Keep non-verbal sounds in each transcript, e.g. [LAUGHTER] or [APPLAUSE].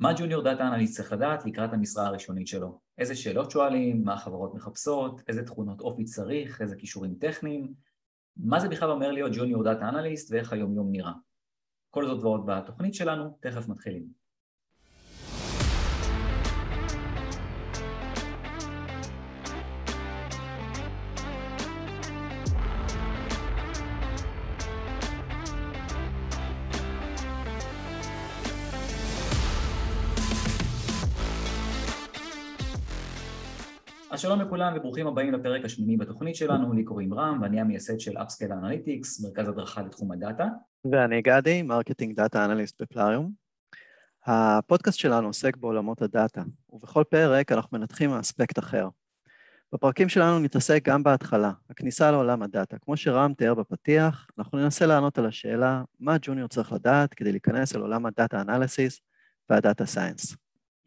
מה ג'וניור דאטה אנליסט צריך לדעת לקראת המשרה הראשונית שלו? איזה שאלות שואלים, מה החברות מחפשות, איזה תכונות אופי צריך, איזה כישורים טכניים, מה זה בכלל אומר להיות ג'וניור דאטה אנליסט ואיך היום יום נראה. כל זאת ועוד בתוכנית שלנו, תכף מתחילים. אז שלום לכולם וברוכים הבאים לפרק השמיני בתוכנית שלנו, לי קוראים רם ואני המייסד של אפסקייל אנליטיקס, מרכז הדרכה לתחום ה-data. ואני גדי, marketing data analyst בפלאריום. הפודקאסט שלנו עוסק בעולמות ה-data, ובכל פרק אנחנו מנתחים אספקט אחר. בפרקים שלנו נתעסק גם בהתחלה, הכניסה לעולם ה-data. כמו שרם תיאר בפתיח, אנחנו ננסה לענות על השאלה מה junior צריך לדעת כדי להיכנס אל עולם ה-data analysis וה-data science.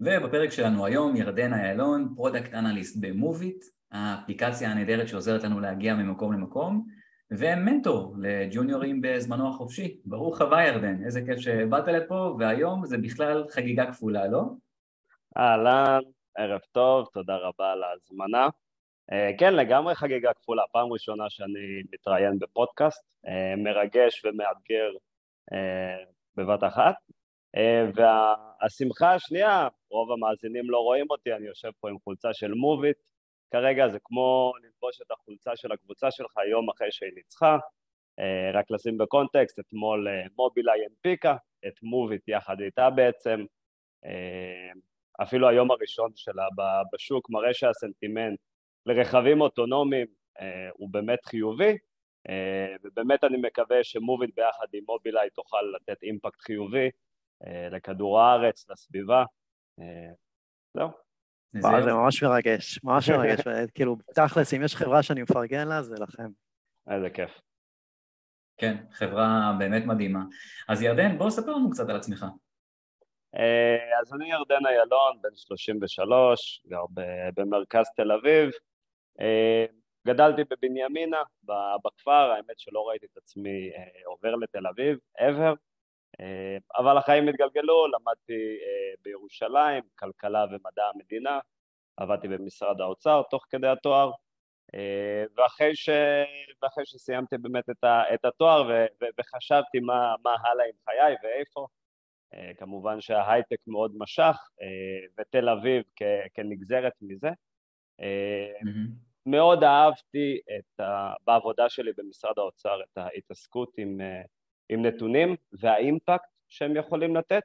ובפרק שלנו היום ירדן איילון, product analyst במוביט, האפליקציה הנהדרת שעוזרת לנו להגיע ממקום למקום, ומנטור לג'וניורים בזמנו החופשי. ברוך הבא ירדן, איזה כיף שבאת לפה, והיום זה בכלל חגיגה כפולה, לא? אהלן, ערב טוב, תודה רבה על ההזמנה. אה, כן, לגמרי חגיגה כפולה, פעם ראשונה שאני מתראיין בפודקאסט, אה, מרגש ומאתגר אה, בבת אחת. והשמחה השנייה, רוב המאזינים לא רואים אותי, אני יושב פה עם חולצה של מוביט, כרגע זה כמו ללבוש את החולצה של הקבוצה שלך יום אחרי שהיא ניצחה, רק לשים בקונטקסט, אתמול מובילאיי הנפיקה, את מוביט יחד איתה בעצם, אפילו היום הראשון שלה בשוק מראה שהסנטימנט לרכבים אוטונומיים הוא באמת חיובי, ובאמת אני מקווה שמוביט ביחד עם מובילאיי תוכל לתת אימפקט חיובי אה, לכדור הארץ, לסביבה. אה, זהו. זה ממש מרגש, ממש מרגש, [LAUGHS] כאילו, תכלס, אם יש חברה שאני מפרגן לה, זה לכם. איזה כיף. כן, חברה באמת מדהימה. אז ירדן, בוא ספר לנו קצת על עצמך. אה, אז אני ירדן איילון, בן 33, גר במרכז תל אביב. גדלתי בבנימינה, בכפר, האמת שלא ראיתי את עצמי עובר לתל אביב, ever. אה, אבל החיים התגלגלו, למדתי אה, בירושלים, כלכלה ומדע המדינה, עבדתי במשרד האוצר תוך כדי התואר, אה, ואחרי, ש... ואחרי שסיימתי באמת את, ה... את התואר ו... ו... וחשבתי מה, מה הלאה עם חיי ואיפה, כמובן שההייטק מאוד משך, ותל אביב כ... כנגזרת מזה. Mm-hmm. מאוד אהבתי את ה... בעבודה שלי במשרד האוצר את ההתעסקות עם עם נתונים והאימפקט שהם יכולים לתת,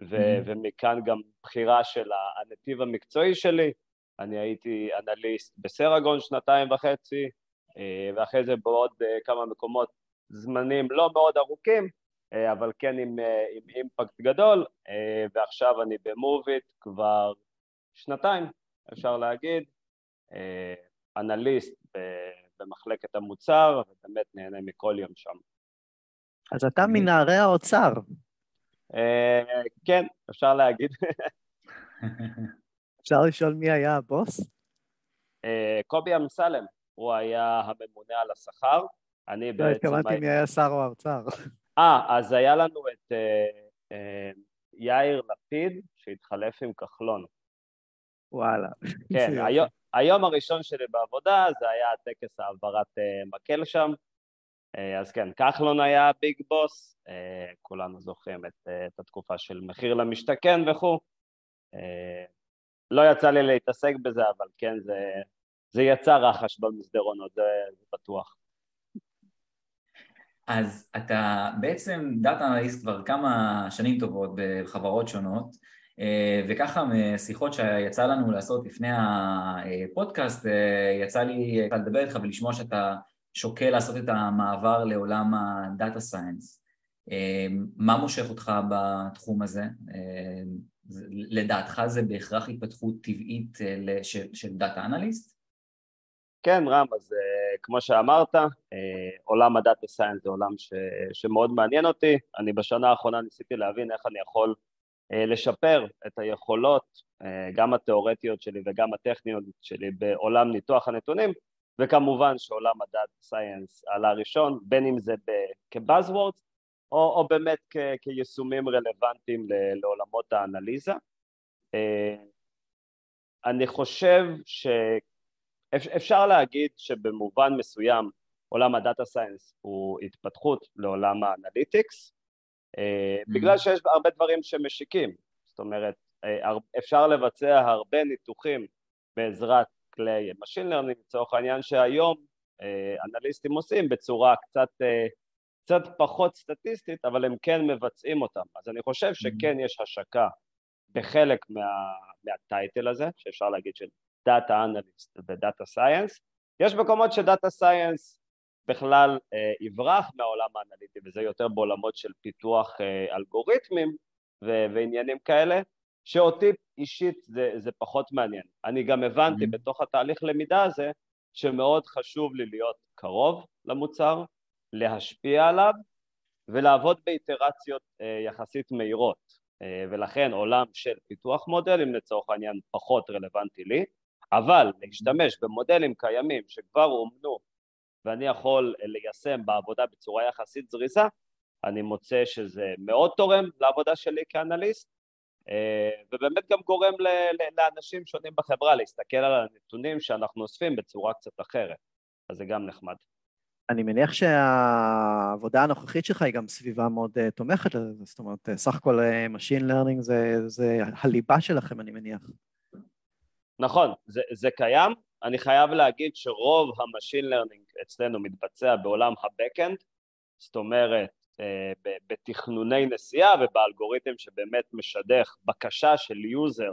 ו-. ומכאן גם בחירה של הנתיב המקצועי שלי. אני הייתי אנליסט בסרגון שנתיים וחצי, אה, ואחרי זה בעוד אה, כמה מקומות זמנים לא מאוד ארוכים, אה, אבל כן עם, עם אימפקט גדול, ועכשיו אני במוביט כבר שנתיים, אפשר להגיד, אנליסט במחלקת המוצר, ובאמת נהנה מכל יום שם. אז אתה מנערי האוצר. אה, כן, אפשר להגיד. [LAUGHS] אפשר לשאול מי היה הבוס? אה, קובי אמסלם, הוא היה הממונה על השכר. אני לא, בעצם... לא, התכוונתי מי היה שר האוצר. [LAUGHS] אה, אז היה לנו את אה, יאיר לפיד, שהתחלף עם כחלון. וואלה. כן, [LAUGHS] היום הראשון שלי בעבודה זה היה טקס העברת מקל שם. אה, אז כן, כחלון היה ביג בוס, אה, כולנו זוכרים את, אה, את התקופה של מחיר למשתכן וכו'. לא יצא לי להתעסק בזה, אבל כן, זה, זה יצא רחש במסדרונות, זה, זה בטוח. אז אתה בעצם data analyst כבר כמה שנים טובות בחברות שונות, וככה משיחות שיצא לנו לעשות לפני הפודקאסט, יצא לי לדבר איתך ולשמוע שאתה שוקל לעשות את המעבר לעולם ה-data science. מה מושך אותך בתחום הזה? אמ, לדעתך זה בהכרח התפתחות טבעית אה, של data analyst? כן, רם, אז אה, כמו שאמרת, אה, עולם ה-data science זה עולם ש, שמאוד מעניין אותי. אני בשנה האחרונה ניסיתי להבין איך אני יכול אה, לשפר את היכולות, אה, גם התיאורטיות שלי וגם הטכניות שלי בעולם ניתוח הנתונים, וכמובן שעולם הדאטה סייאנס עלה ראשון, בין אם זה כ-buzzwords או, או באמת כ, כיישומים רלוונטיים לעולמות האנליזה. אני חושב שאפשר להגיד שבמובן מסוים עולם ה-data science הוא התפתחות לעולם ה-analytics, mm-hmm. בגלל שיש הרבה דברים שמשיקים, זאת אומרת אפשר לבצע הרבה ניתוחים בעזרת כלי Machine Learning לצורך העניין שהיום אנליסטים עושים בצורה קצת, קצת פחות סטטיסטית אבל הם כן מבצעים אותם. אז אני חושב שכן יש השקה בחלק מה, מהטייטל הזה שאפשר להגיד של Data Analyst ו-Data Science. יש מקומות שדאטה סייאנס בכלל אה, יברח מהעולם האנליטי וזה יותר בעולמות של פיתוח אה, אלגוריתמים ו- ועניינים כאלה שאותי אישית זה, זה פחות מעניין. אני גם הבנתי mm-hmm. בתוך התהליך למידה הזה שמאוד חשוב לי להיות קרוב למוצר, להשפיע עליו ולעבוד באיטרציות אה, יחסית מהירות אה, ולכן עולם של פיתוח מודלים לצורך העניין פחות רלוונטי לי אבל להשתמש במודלים קיימים שכבר אומנו ואני יכול ליישם בעבודה בצורה יחסית זריזה, אני מוצא שזה מאוד תורם לעבודה שלי כאנליסט ובאמת גם גורם לאנשים שונים בחברה להסתכל על הנתונים שאנחנו אוספים בצורה קצת אחרת, אז זה גם נחמד. אני מניח שהעבודה הנוכחית שלך היא גם סביבה מאוד uh, תומכת לזה, זאת אומרת, uh, סך הכל Machine Learning זה, זה הליבה שלכם, אני מניח. נכון, זה, זה קיים. אני חייב להגיד שרוב ה-Machine Learning אצלנו מתבצע בעולם ה-Backend, זאת אומרת, אה, בתכנוני נסיעה ובאלגוריתם שבאמת משדך בקשה של יוזר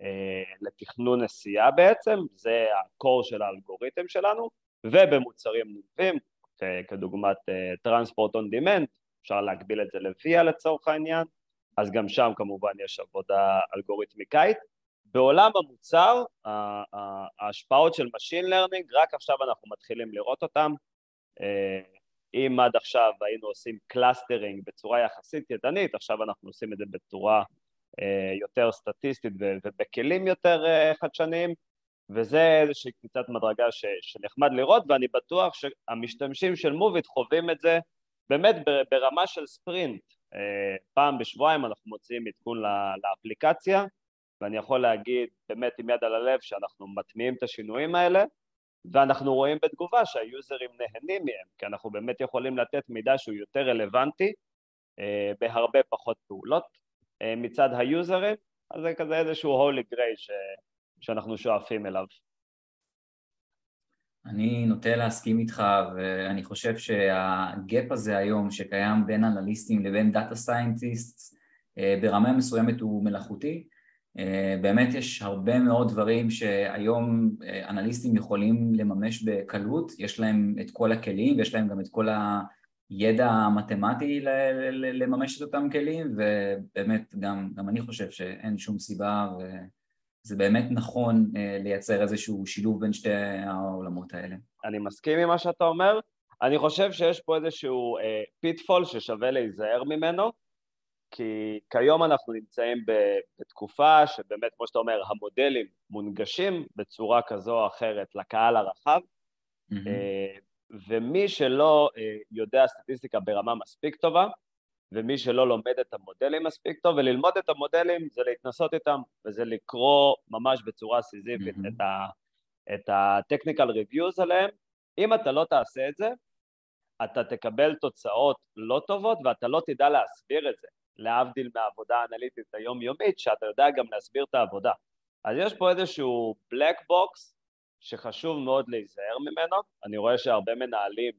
אה, לתכנון נסיעה בעצם, זה ה-core של האלגוריתם שלנו, ובמוצרים נלווים, כדוגמת Transport on Demand, אפשר להקביל את זה ל-VIA לצורך העניין, אז גם שם כמובן יש עבודה אלגוריתמיקאית. בעולם המוצר, ההשפעות של Machine Learning, רק עכשיו אנחנו מתחילים לראות אותם. אה, אם עד עכשיו היינו עושים clustering בצורה יחסית ידנית, עכשיו אנחנו עושים את זה בצורה אה, יותר סטטיסטית ובכלים יותר אה, חדשניים, וזה איזושהי קפיצת מדרגה ש, שנחמד לראות, ואני בטוח שהמשתמשים של מוביט חווים את זה באמת ברמה של ספרינט. פעם בשבועיים אנחנו מוציאים עדכון לאפליקציה, ואני יכול להגיד באמת עם יד על הלב שאנחנו מטמיעים את השינויים האלה ואנחנו רואים בתגובה שהיוזרים נהנים מהם כי אנחנו באמת יכולים לתת מידע שהוא יותר רלוונטי אה, בהרבה פחות פעולות אה, מצד היוזרים אז זה כזה איזשהו holy grail ש... שאנחנו שואפים אליו. אני נוטה להסכים איתך ואני חושב שה-gap הזה היום שקיים בין אנליסטים לבין data scientist ברמה מסוימת הוא מלאכותי באמת יש הרבה מאוד דברים שהיום אה, אנליסטים יכולים לממש בקלות, יש להם את כל הכלים ויש להם גם את כל הידע המתמטי לממש את אותם כלים ובאמת גם, גם אני חושב שאין שום סיבה וזה באמת נכון אה, לייצר איזשהו שילוב בין שתי העולמות האלה. אני מסכים עם מה שאתה אומר, אני חושב שיש פה איזשהו פיטפול ששווה להיזהר ממנו כי כיום אנחנו נמצאים בתקופה שבאמת, כמו שאתה אומר, המודלים מונגשים בצורה כזו או אחרת לקהל הרחב, mm-hmm. ומי שלא אה, יודע סטטיסטיקה ברמה מספיק טובה, ומי שלא לומד את המודלים מספיק טוב, וללמוד את המודלים זה להתנסות איתם, וזה לקרוא ממש בצורה סיזיפית mm-hmm. את, ה, את ה-technical reviews עליהם. אם אתה לא תעשה את זה, אתה תקבל תוצאות לא טובות ואתה לא תדע להסביר את זה. להבדיל מהעבודה האנליטית היומיומית, שאתה יודע גם להסביר את העבודה. אז יש פה איזשהו black box שחשוב מאוד להיזהר ממנו, אני רואה שהרבה מנהלים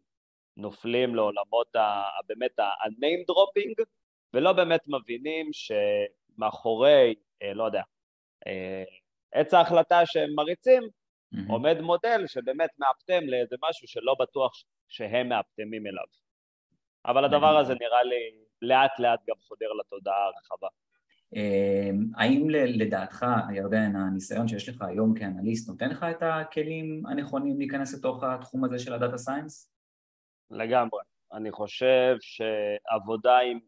נופלים לעולמות ה, באמת ה-name dropping, ולא באמת מבינים שמאחורי, אה, לא יודע, אה, עץ ההחלטה שהם מריצים, mm-hmm. עומד מודל שבאמת מאפטם לאיזה משהו שלא בטוח שהם מאפטמים אליו. אבל הדבר הזה נראה לי לאט לאט גם חודר לתודעה הרחבה. אמ, האם לדעתך, ירדן, הניסיון שיש לך היום כאנליסט נותן לך את הכלים הנכונים להיכנס לתוך התחום הזה של ה data science? לגמרי. אני חושב שעבודה עם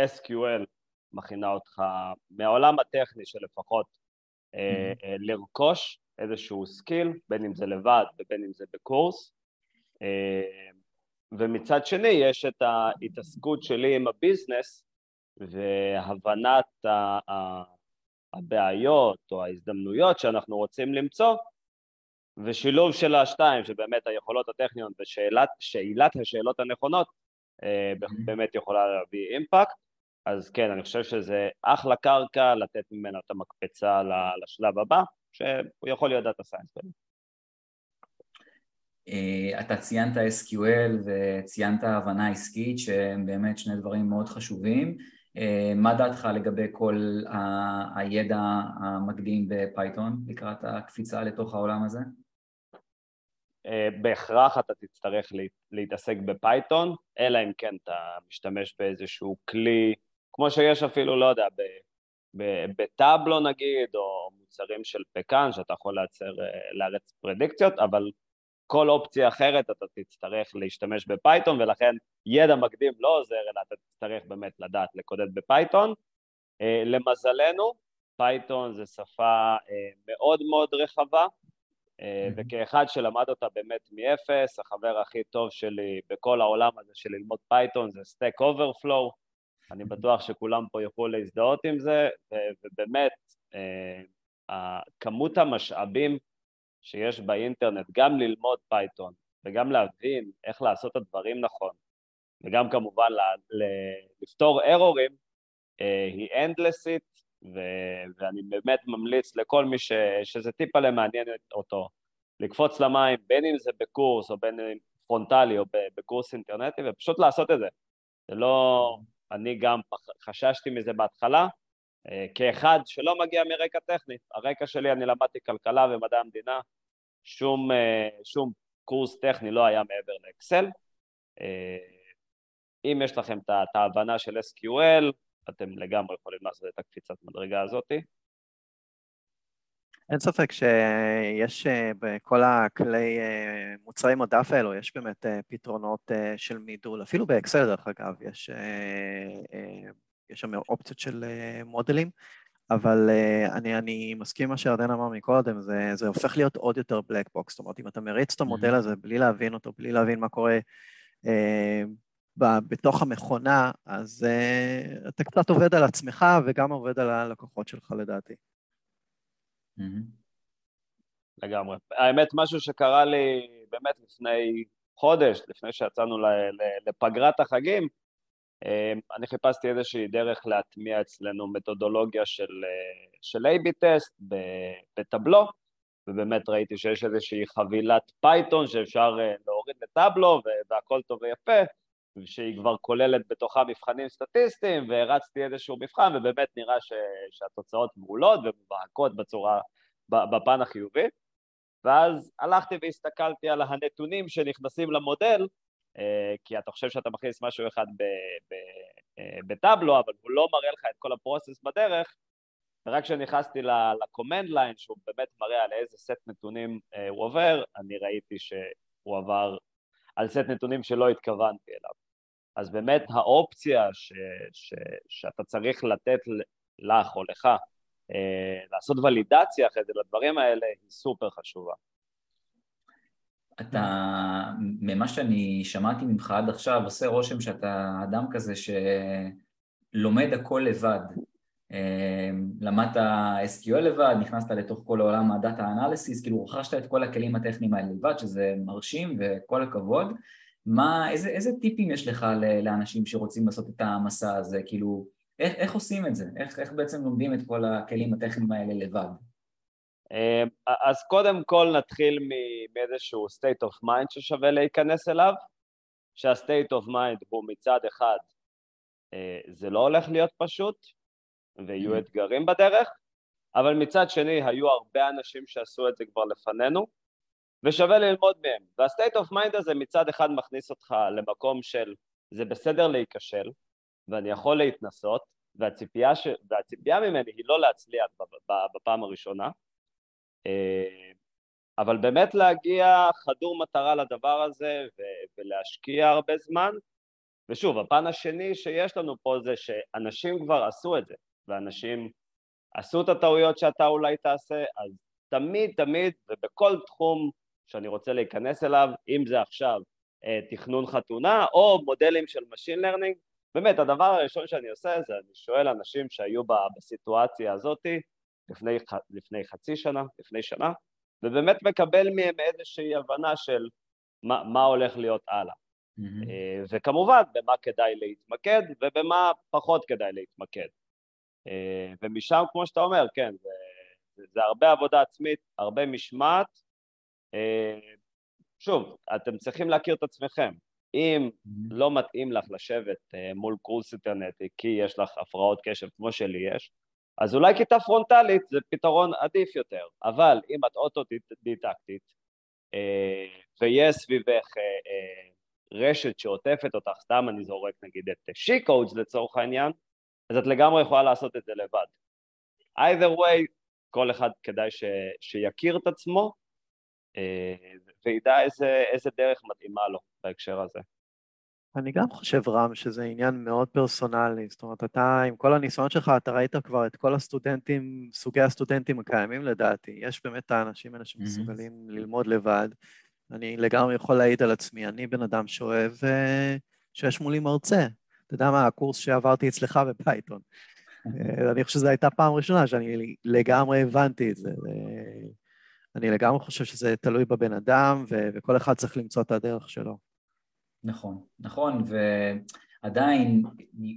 SQL מכינה אותך מהעולם הטכני שלפחות mm-hmm. לרכוש איזשהו skill, בין אם זה לבד ובין אם זה בקורס, אה, ומצד שני יש את ההתעסקות שלי עם ה business והבנת הבעיות או ההזדמנויות שאנחנו רוצים למצוא ושילוב של השתיים, שבאמת היכולות הטכניות ושאלת השאלות הנכונות אה, באמת יכולה להביא impact, אז כן, אני חושב שזה אחלה קרקע לתת ממנה את המקפצה לשלב הבא, שהוא יכול להיות data science אתה ציינת SQL וציינת הבנה עסקית שהם באמת שני דברים מאוד חשובים. אה, מה דעתך לגבי כל הידע המקדים בפייתון לקראת הקפיצה לתוך העולם הזה? אה, בהכרח אתה תצטרך להתעסק בפייתון, אלא אם כן אתה משתמש באיזשהו כלי, כמו שיש אפילו, לא יודע, ב Tableau נגיד, או מוצרים של פקאן, שאתה יכול לייצר, להריץ פרדיקציות, אבל כל אופציה אחרת אתה תצטרך להשתמש בפייתון, ולכן ידע מקדים לא עוזר, אלא אתה תצטרך באמת לדעת לקודד בפייתון. אה, למזלנו, פייתון זה שפה אה, מאוד מאוד רחבה, אה, וכאחד שלמד אותה באמת מאפס, החבר הכי טוב שלי בכל העולם הזה של ללמוד פייתון זה Stack Overflow, אני בטוח שכולם פה יוכלו להזדהות עם זה, ובאמת, כמות המשאבים שיש באינטרנט, גם ללמוד פייתון וגם להבין איך לעשות את הדברים נכון, וגם כמובן לפתור ארורים, אה, היא אנדלסית, ואני באמת ממליץ לכל מי ש- שזה טיפה למעניין אותו, לקפוץ למים, בין אם זה בקורס או בין אם פרונטלי או בקורס אינטרנטי, ופשוט לעשות את זה. זה לא... אני גם חששתי מזה בהתחלה, כאחד שלא מגיע מרקע טכני, הרקע שלי, אני למדתי כלכלה ומדעי המדינה, שום, אה, שום קורס טכני לא היה מעבר לאקסל. אה, אם יש לכם את ההבנה של SQL, אתם לגמרי יכולים לעשות את הקפיצת מדרגה הזאתי. אין ספק שיש בכל הכלי מוצרי מדף האלו, יש באמת פתרונות של מידול, אפילו באקסל דרך אגב, יש יש שם אופציות של אה, מודלים, אבל uh, אני, אני מסכים מה שירדן אמר מקודם, זה, זה הופך להיות עוד יותר בלק בוקס, זאת אומרת, אם אתה מריץ את המודל mm-hmm. הזה בלי להבין אותו, בלי להבין מה קורה ב, בתוך המכונה, אז uh, אתה קצת עובד על עצמך וגם עובד על הלקוחות שלך לדעתי. Mm-hmm. לגמרי. האמת, משהו שקרה לי באמת לפני חודש, לפני שיצאנו לפגרת החגים, אני חיפשתי איזושהי דרך להטמיע אצלנו מתודולוגיה של, אה, של A-B test ב Tableau, ובאמת ראיתי שיש איזושהי חבילת פייתון שאפשר אה, להוריד ל Tableau והכל טוב ויפה, שהיא כבר כוללת בתוכה מבחנים סטטיסטיים, והרצתי איזשהו מבחן, ובאמת נראה ש, שהתוצאות מעולות ומובהקות בצורה, בפן החיובי. ואז הלכתי והסתכלתי על הנתונים שנכנסים למודל, כי אתה חושב שאתה מכניס משהו אחד אה, בטאבלו, אבל הוא לא מראה לך את כל הפרוסס בדרך, ורק כשנכנסתי ל-command line, שהוא באמת מראה על איזה סט נתונים אה, הוא עובר, אני ראיתי שהוא עבר על סט נתונים שלא התכוונתי אליו. אז באמת האופציה ש, ש, שאתה צריך לתת לך או לך לעשות ולידציה אחרי זה לדברים האלה היא סופר חשובה. אתה, ממה שאני שמעתי ממך עד עכשיו, עושה רושם שאתה אדם כזה שלומד הכל לבד. אמ, למדת SQL לבד, נכנסת לתוך כל העולם הדאטה אנליסיס, כאילו רכשת את כל הכלים הטכניים האלה לבד, שזה מרשים וכל הכבוד. מה, איזה, איזה טיפים יש לך לאנשים שרוצים לעשות את המסע הזה? כאילו, איך, איך עושים את זה? איך, איך בעצם לומדים את כל הכלים הטכניים האלה לבד? אמ, אז קודם כל נתחיל מאיזשהו state of mind ששווה להיכנס אליו, שה-state of mind הוא מצד אחד, אה, זה לא הולך להיות פשוט, ויהיו mm-hmm. אתגרים בדרך, אבל מצד שני היו הרבה אנשים שעשו את זה כבר לפנינו, ושווה ללמוד מהם. וה-state of mind הזה מצד אחד מכניס אותך למקום של זה בסדר להיכשל, ואני יכול להתנסות, והציפייה, ש... והציפייה ממני היא לא להצליח בפעם הראשונה, אה, אבל באמת להגיע חדור מטרה לדבר הזה ו- ולהשקיע הרבה זמן. ושוב, הפן השני שיש לנו פה זה שאנשים כבר עשו את זה, ואנשים עשו את הטעויות שאתה אולי תעשה, אז תמיד תמיד ובכל תחום שאני רוצה להיכנס אליו, אם זה עכשיו תכנון חתונה, או מודלים של Machine Learning. באמת, הדבר הראשון שאני עושה זה אני שואל אנשים שהיו בסיטואציה הזאת לפני, לפני חצי שנה, לפני שנה, ובאמת מקבל מהם איזושהי הבנה של מה, מה הולך להיות הלאה. Mm-hmm. וכמובן, במה כדאי להתמקד ובמה פחות כדאי להתמקד. אה, ומשם, כמו שאתה אומר, כן, זה, זה הרבה עבודה עצמית, הרבה משמעת. אה, שוב, אתם צריכים להכיר את עצמכם. אם mm-hmm. לא מתאים לך לשבת מול קורס אינטרנטי כי יש לך הפרעות קשב כמו שלי יש, אז אולי כיתה פרונטלית זה פתרון עדיף יותר, אבל אם את אוטודידקטית ויש סביבך רשת שעוטפת אותך, סתם אני זורק נגיד את שי-קודס לצורך העניין, אז את לגמרי יכולה לעשות את זה לבד. either way, כל אחד כדאי ש, שיכיר את עצמו אה, וידע איזה, איזה דרך מתאימה לו בהקשר הזה. אני גם חושב, רם, שזה עניין מאוד פרסונלי. זאת אומרת, אתה, עם כל הניסיון שלך, אתה ראית כבר את כל הסטודנטים, סוגי הסטודנטים הקיימים לדעתי. יש באמת את האנשים האלה שמסוגלים mm-hmm. ללמוד לבד. אני לגמרי יכול להעיד על עצמי, אני בן אדם שאוהב uh, שיש מולי מרצה. אתה יודע מה, הקורס שעברתי אצלך בפייתון. [LAUGHS] אה, אני חושב שזו הייתה פעם ראשונה שאני לגמרי הבנתי את זה. אני לגמרי חושב שזה תלוי בבן אדם, וכל אחד צריך למצוא את הדרך שלו. נכון, נכון, ועדיין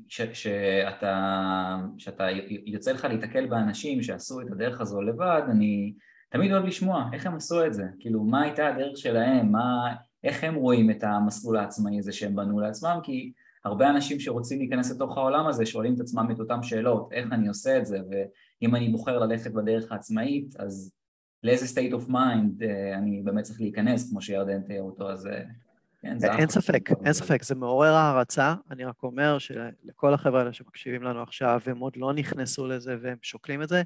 כשאתה, שאתה יוצא לך להתקל באנשים שעשו את הדרך הזו לבד, אני תמיד אוהב לשמוע איך הם עשו את זה, כאילו מה הייתה הדרך שלהם, מה, איך הם רואים את המסלול העצמאי הזה שהם בנו לעצמם, כי הרבה אנשים שרוצים להיכנס לתוך העולם הזה שואלים את עצמם את אותם שאלות, איך אני עושה את זה, ואם אני בוחר ללכת בדרך העצמאית, אז לאיזה state of mind אה, אני באמת צריך להיכנס, כמו שירדן תיאר אותו, אז אה, כן, זה אין ספק, אין ספק, זה מעורר הערצה. אני רק אומר שלכל החבר'ה האלה שמקשיבים לנו עכשיו, הם עוד לא נכנסו לזה והם שוקלים את זה,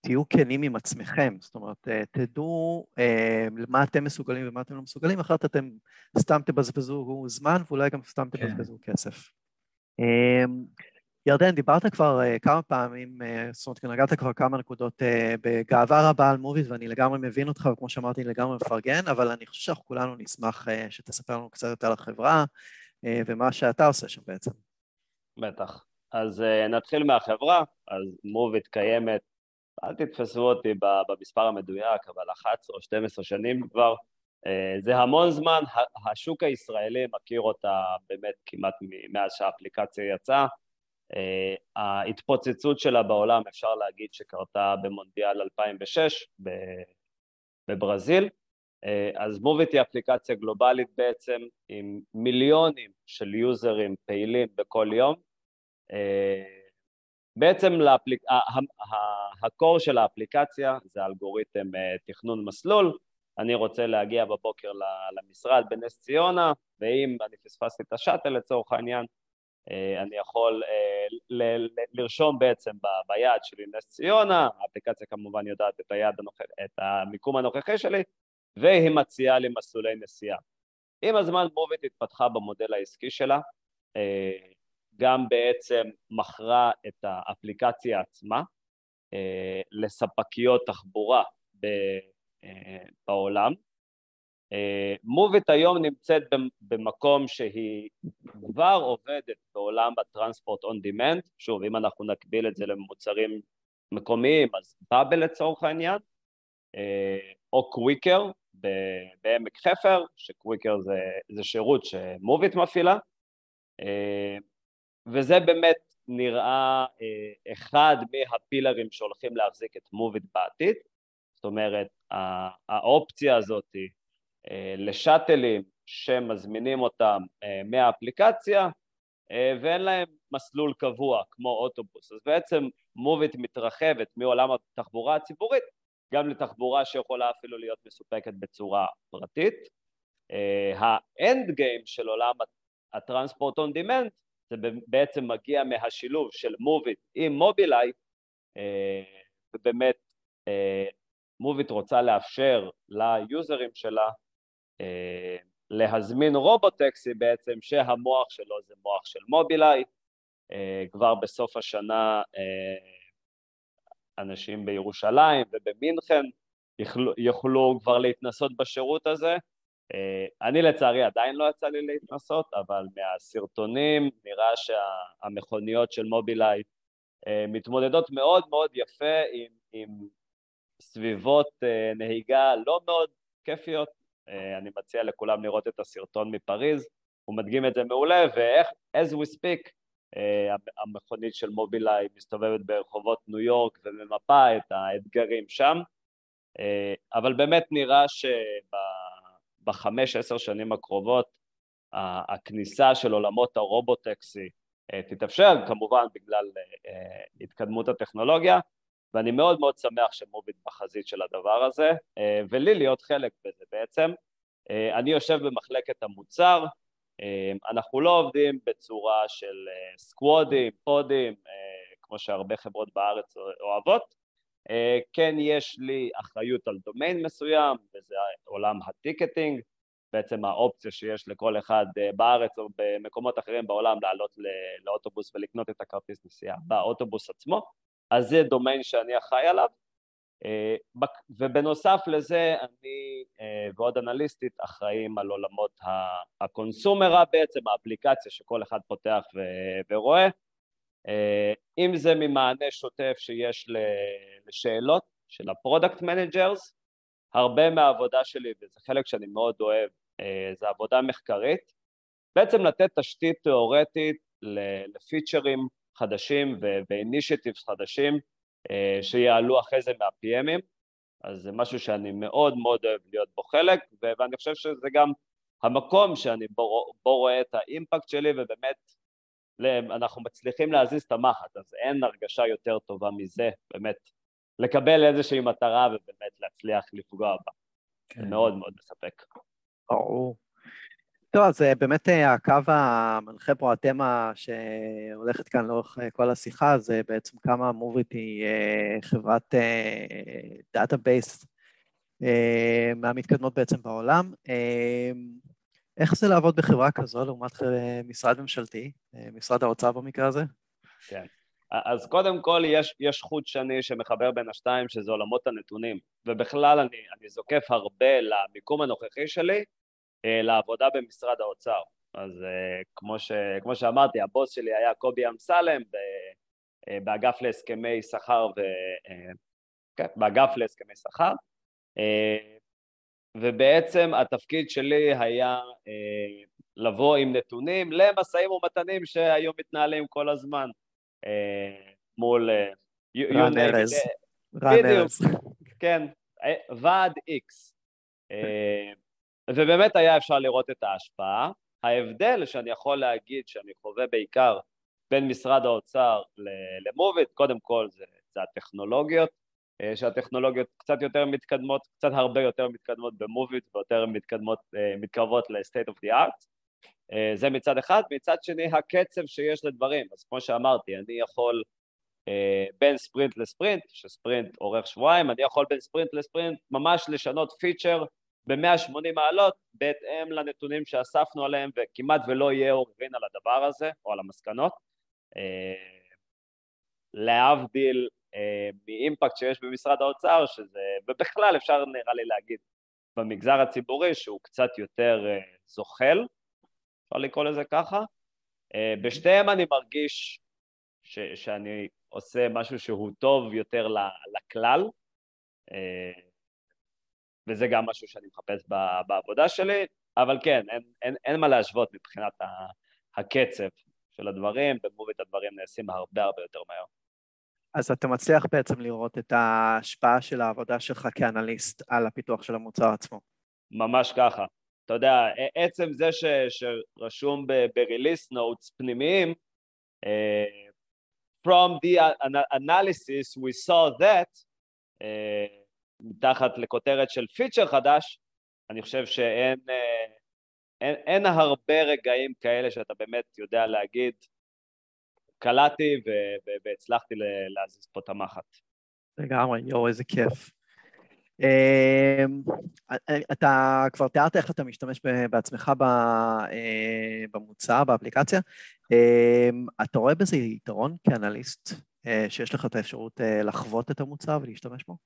תהיו כנים עם עצמכם, זאת אומרת, אה, תדעו אה, מה אתם מסוגלים ומה אתם לא מסוגלים, אחרת אתם סתם תבזבזו זמן ואולי גם סתם כן. תבזבזו כסף. ירדן, דיברת כבר uh, כמה פעמים, uh, זאת אומרת, נגעת כבר כמה נקודות uh, בגאווה רבה על מוביס, ואני לגמרי מבין אותך, וכמו שאמרתי, אני לגמרי מפרגן, אבל אני חושב שאנחנו כולנו נשמח uh, שתספר לנו קצת יותר על החברה, uh, ומה שאתה עושה שם בעצם. בטח. אז uh, נתחיל מהחברה, אז מוביט קיימת, אל תתפסו אותי במספר המדויק, אבל 11 או 12 שנים כבר, זה המון זמן, השוק הישראלי מכיר אותה באמת כמעט מאז שהאפליקציה יצאה, ההתפוצצות שלה בעולם אפשר להגיד שקרתה במונדיאל 2006 בברזיל, uh, אז מוביט היא אפליקציה גלובלית בעצם עם מיליונים של יוזרים פעילים בכל יום. Uh, בעצם לאפליק... הקור של האפליקציה זה אלגוריתם תכנון מסלול, אני רוצה להגיע בבוקר למשרד בנס ציונה, ואם אני פספסתי את השאטל לצורך העניין, אה, אני יכול אה, לרשום בעצם ביד שלי נס ציונה, האפליקציה כמובן יודעת את, היד הנוכח, את המיקום הנוכחי שלי, והיא מציעה לי מסלולי נסיעה. עם הזמן מוביט התפתחה במודל העסקי שלה, אה, גם בעצם מכרה את האפליקציה עצמה לספקיות תחבורה בעולם, מוביט היום נמצאת במקום שהיא כבר עובדת בעולם הטרנספורט און דימנד, שוב אם אנחנו נקביל את זה למוצרים מקומיים אז באבל לצורך העניין, אה, או קוויקר בעמק חפר, שקוויקר זה, זה שירות שמוביט מפעילה, אה, וזה באמת נראה אה, אחד מהפילרים שהולכים להחזיק את מוביט בעתיד, זאת אומרת האופציה הזאת אה, לשאטלים שמזמינים אותם אה, מהאפליקציה אה, ואין להם מסלול קבוע כמו אוטובוס. אז בעצם מוביט מתרחבת מעולם התחבורה הציבורית גם לתחבורה שיכולה אפילו להיות מסופקת בצורה פרטית. האנד גיים של עולם הטרנספורט און דימנט זה בעצם מגיע מהשילוב של מוביט עם מובילאיי ובאמת מוביט רוצה לאפשר ליוזרים שלה אה, להזמין רובוטקסי בעצם שהמוח שלו זה מוח של מובילאיי, אה, כבר בסוף השנה אה, אנשים בירושלים ובמינכן יוכלו כבר להתנסות בשירות הזה אני לצערי עדיין לא יצא לי להתנסות, אבל מהסרטונים נראה שהמכוניות של מובילאיי מתמודדות מאוד מאוד יפה עם, עם סביבות נהיגה לא מאוד כיפיות. אני מציע לכולם לראות את הסרטון מפריז, הוא מדגים את זה מעולה, ואיך, as we speak, אה, המכונית של מובילאיי מסתובבת ברחובות ניו יורק וממפה את האתגרים שם, אה, אבל באמת נראה שבחמש עשר שנים הקרובות הכניסה של עולמות הרובוטקסי אה, תתאפשר, כמובן בגלל התקדמות הטכנולוגיה, ואני מאוד מאוד שמח שמוביל בחזית של הדבר הזה, ולי להיות חלק בזה בעצם. אני יושב במחלקת המוצר, אמ, אנחנו לא עובדים בצורה של אה, squadים, podים, אה, כמו שהרבה חברות בארץ אוהבות. אה, כן יש לי אחריות על דומיין מסוים, וזה עולם ה ticketing, בעצם האופציה שיש לכל אחד בארץ או במקומות אחרים בעולם לעלות לאוטובוס ולקנות את הכרטיס נסיעה באוטובוס עצמו, אז זה דומיין שאני אחראי עליו. אה, ובנוסף לזה אני אה, ועוד אנליסטית אחראים על עולמות הקונסומרה בעצם, האפליקציה שכל אחד פותח ורואה, אה, אם זה ממענה שוטף שיש לשאלות של ה product managers, הרבה מהעבודה שלי, וזה חלק שאני מאוד אוהב, זה עבודה מחקרית, בעצם לתת תשתית תיאורטית לפיצ'רים חדשים ו initiatives חדשים אה, שיעלו אחרי זה מה-PMים, אז זה משהו שאני מאוד מאוד אוהב להיות בו חלק, ואני חושב שזה גם המקום שאני בו, בו רואה את ה impact שלי, ובאמת אנחנו מצליחים להזיז את המחט, אז אין הרגשה יותר טובה מזה, באמת, לקבל איזושהי מטרה ובאמת להצליח לפגוע בה. כן. זה מאוד מאוד מספק. ברור. טוב, אז אה, באמת אה, הקו המנחה פה, התמה שהולכת כאן לאורך אה, כל השיחה, זה בעצם כמה Moovit היא חברת data-based מהמתקדמות בעצם בעולם. איך זה לעבוד בחברה כזו לעומת משרד ממשלתי, משרד האוצר במקרה הזה? כן. אז קודם כל יש, יש חוט שני שמחבר בין השתיים, שזה עולמות הנתונים, ובכלל אני, אני זוקף הרבה למיקום הנוכחי שלי, לעבודה במשרד האוצר. אז אה, כמו, ש, כמו שאמרתי, הבוס שלי היה קובי אמסלם אה, באגף להסכמי שכר ו... כן, באגף להסכמי שכר, ובעצם התפקיד שלי היה לבוא עם נתונים למשאים ומתנים שהיו מתנהלים כל הזמן מול... רן ארז. רן ארז. כן, ועד איקס. ובאמת היה אפשר לראות את ההשפעה. ההבדל שאני יכול להגיד שאני חווה בעיקר בין משרד האוצר למוביט, קודם כל זה, זה הטכנולוגיות, אה, שהטכנולוגיות קצת יותר מתקדמות, קצת הרבה יותר מתקדמות במוביט ויותר מתקדמות, אה, מתקרבות ל-state of the art. אה, זה מצד אחד. מצד שני, הקצב שיש לדברים. אז כמו שאמרתי, אני יכול בין ספרינט לספרינט, שספרינט אורך שבועיים, אני יכול בין ספרינט לספרינט ממש לשנות פיצ'ר ב-180 מעלות בהתאם לנתונים שאספנו עליהם וכמעט ולא יהיה עוררין על הדבר הזה או על המסקנות. אה, להבדיל אה, מאימפקט שיש במשרד האוצר, שזה, ובכלל אפשר נראה לי להגיד במגזר הציבורי שהוא קצת יותר אה, זוחל, אפשר לקרוא לזה ככה. בשתיהם אני מרגיש ש, שאני עושה משהו שהוא טוב יותר לכלל. וזה גם משהו שאני מחפש בעבודה שלי, אבל כן, אין, אין, אין מה להשוות מבחינת הקצב של הדברים, במובית הדברים נעשים הרבה הרבה יותר מהר. אז אתה מצליח בעצם לראות את ההשפעה של העבודה שלך כאנליסט על הפיתוח של המוצר עצמו. ממש ככה. אתה יודע, עצם זה ש, שרשום ב-release notes פנימיים, uh, from the analysis we saw that, uh, מתחת לכותרת של פיצ'ר חדש, אני חושב שאין אה, אין, אין הרבה רגעים כאלה שאתה באמת יודע להגיד קלעתי והצלחתי להזיז פה את המחט. לגמרי, יואו, איזה כיף. אמ, אתה כבר תיארת איך אתה משתמש בעצמך אה, במוצר, באפליקציה. אמ, אתה רואה בזה יתרון כאנליסט, אה, שיש לך את האפשרות לחוות את המוצר ולהשתמש בו?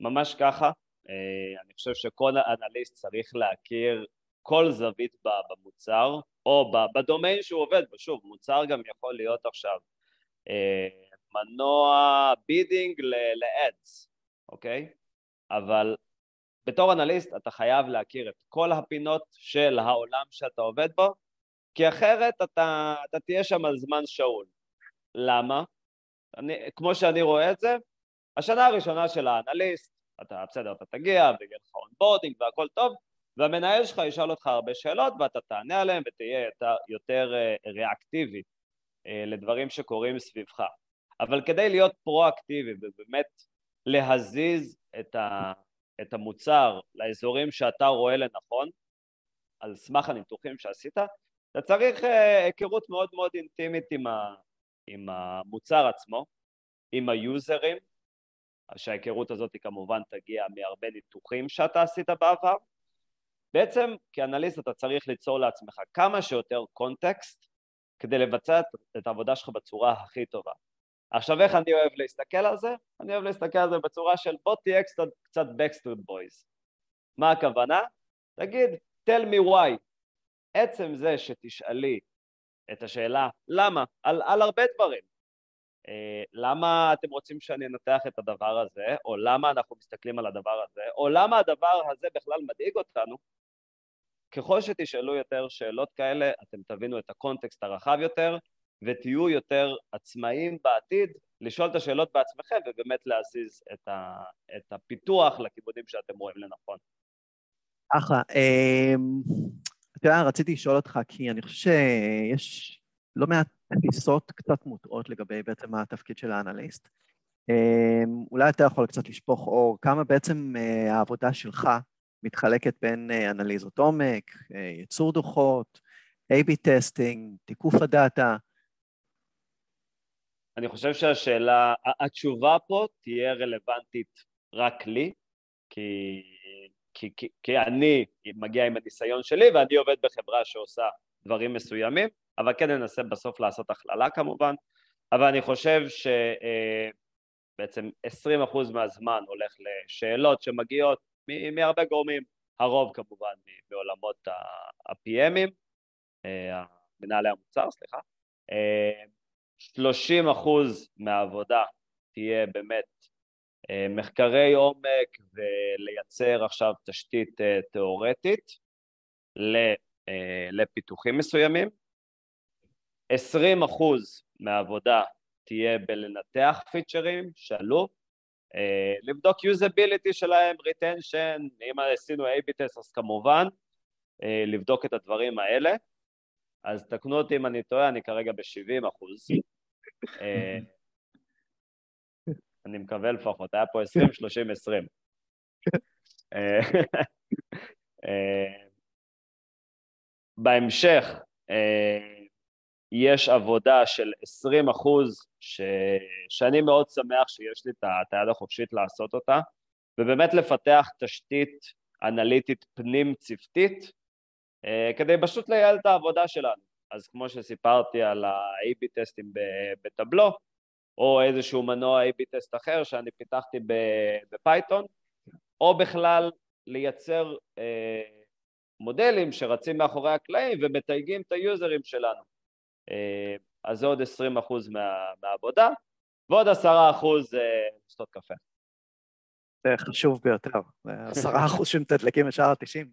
ממש ככה. אה, אני חושב שכל אנליסט צריך להכיר כל זווית במוצר, או בדומיין שהוא עובד בו, שוב, מוצר גם יכול להיות עכשיו אה, מנוע bidding ל-ads, אוקיי? אבל בתור אנליסט אתה חייב להכיר את כל הפינות של העולם שאתה עובד בו, כי אחרת אתה, אתה תהיה שם על זמן שאול. למה? אני, כמו שאני רואה את זה, השנה הראשונה של האנליסט, אתה בסדר, אתה תגיע ויהיה לך onboarding והכל טוב, והמנהל שלך ישאל אותך הרבה שאלות ואתה תענה עליהן ותהיה יותר, יותר אה, ריאקטיבי אה, לדברים שקורים סביבך. אבל כדי להיות פרואקטיבי ובאמת להזיז את, ה, את המוצר לאזורים שאתה רואה לנכון, על סמך הניתוחים שעשית, אתה צריך אה, היכרות מאוד מאוד אינטימית עם, ה, עם המוצר עצמו, עם היוזרים, שההיכרות הזאת היא כמובן תגיע מהרבה ניתוחים שאתה עשית בעבר. בעצם כאנליסט אתה צריך ליצור לעצמך כמה שיותר קונטקסט כדי לבצע את העבודה שלך בצורה הכי טובה. עכשיו איך אני אוהב להסתכל על זה? אני אוהב להסתכל על זה בצורה של בוא תהיה קצת, קצת Backstreet Boys. מה הכוונה? תגיד, tell me why. עצם זה שתשאלי את השאלה למה, על, על הרבה דברים. אה, למה אתם רוצים שאני אנתח את הדבר הזה, או למה אנחנו מסתכלים על הדבר הזה, או למה הדבר הזה בכלל מדאיג אותנו, ככל שתשאלו יותר שאלות כאלה, אתם תבינו את הקונטקסט הרחב יותר, ותהיו יותר עצמאיים בעתיד לשאול את השאלות בעצמכם ובאמת להזיז את, ה, את הפיתוח לכיוונים שאתם רואים לנכון. אחלה. אמ, אתה יודע, רציתי לשאול אותך, כי אני חושב שיש לא מעט תפיסות קצת מוטעות לגבי בעצם התפקיד של האנליסט. אמ, אולי אתה יכול קצת לשפוך אור, כמה בעצם אה, העבודה שלך מתחלקת בין אה, אנליזות עומק, אה, ייצור דוחות, A-B testing, תיקוף ה data, אני חושב שהשאלה, התשובה פה תהיה רלוונטית רק לי, כי, כי, כי, כי אני מגיע עם הניסיון שלי ואני עובד בחברה שעושה דברים מסוימים, אבל כן ננסה בסוף לעשות הכללה כמובן, אבל אני חושב שבעצם אה, 20% מהזמן הולך לשאלות שמגיעות מהרבה גורמים, הרוב כמובן מעולמות ה-PMים, אה, מנהלי המוצר, סליחה, אה, 30 אחוז מהעבודה תהיה באמת אה, מחקרי עומק ולייצר עכשיו תשתית אה, תיאורטית אה, לפיתוחים מסוימים. 20 אחוז מהעבודה תהיה בלנתח פיצ'רים שעלו, לבדוק usability שלהם, retention, אם עשינו A-B test אז כמובן, לבדוק את הדברים האלה. אז תקנו אותי אם אני טועה, אני כרגע ב-70 אחוז. אני מקווה לפחות, היה פה 20, 30, 20. בהמשך אה, יש עבודה של 20 אחוז ש... שאני מאוד שמח שיש לי את היד החופשית לעשות אותה, ובאמת לפתח תשתית אנליטית פנים-צוותית אה, כדי פשוט לייעל את העבודה שלנו. אז כמו שסיפרתי על ה-AB טסטים בטבלו, או איזשהו מנוע AB טסט אחר שאני פיתחתי בפייתון, או בכלל לייצר אה, מודלים שרצים מאחורי הקלעים ומתייגים את היוזרים שלנו. אה, אז זה עוד 20% מה, מהעבודה, ועוד 10% אה, לשתות קפה. זה חשוב ביותר, 10% שמתדלקים לשאר ה-90.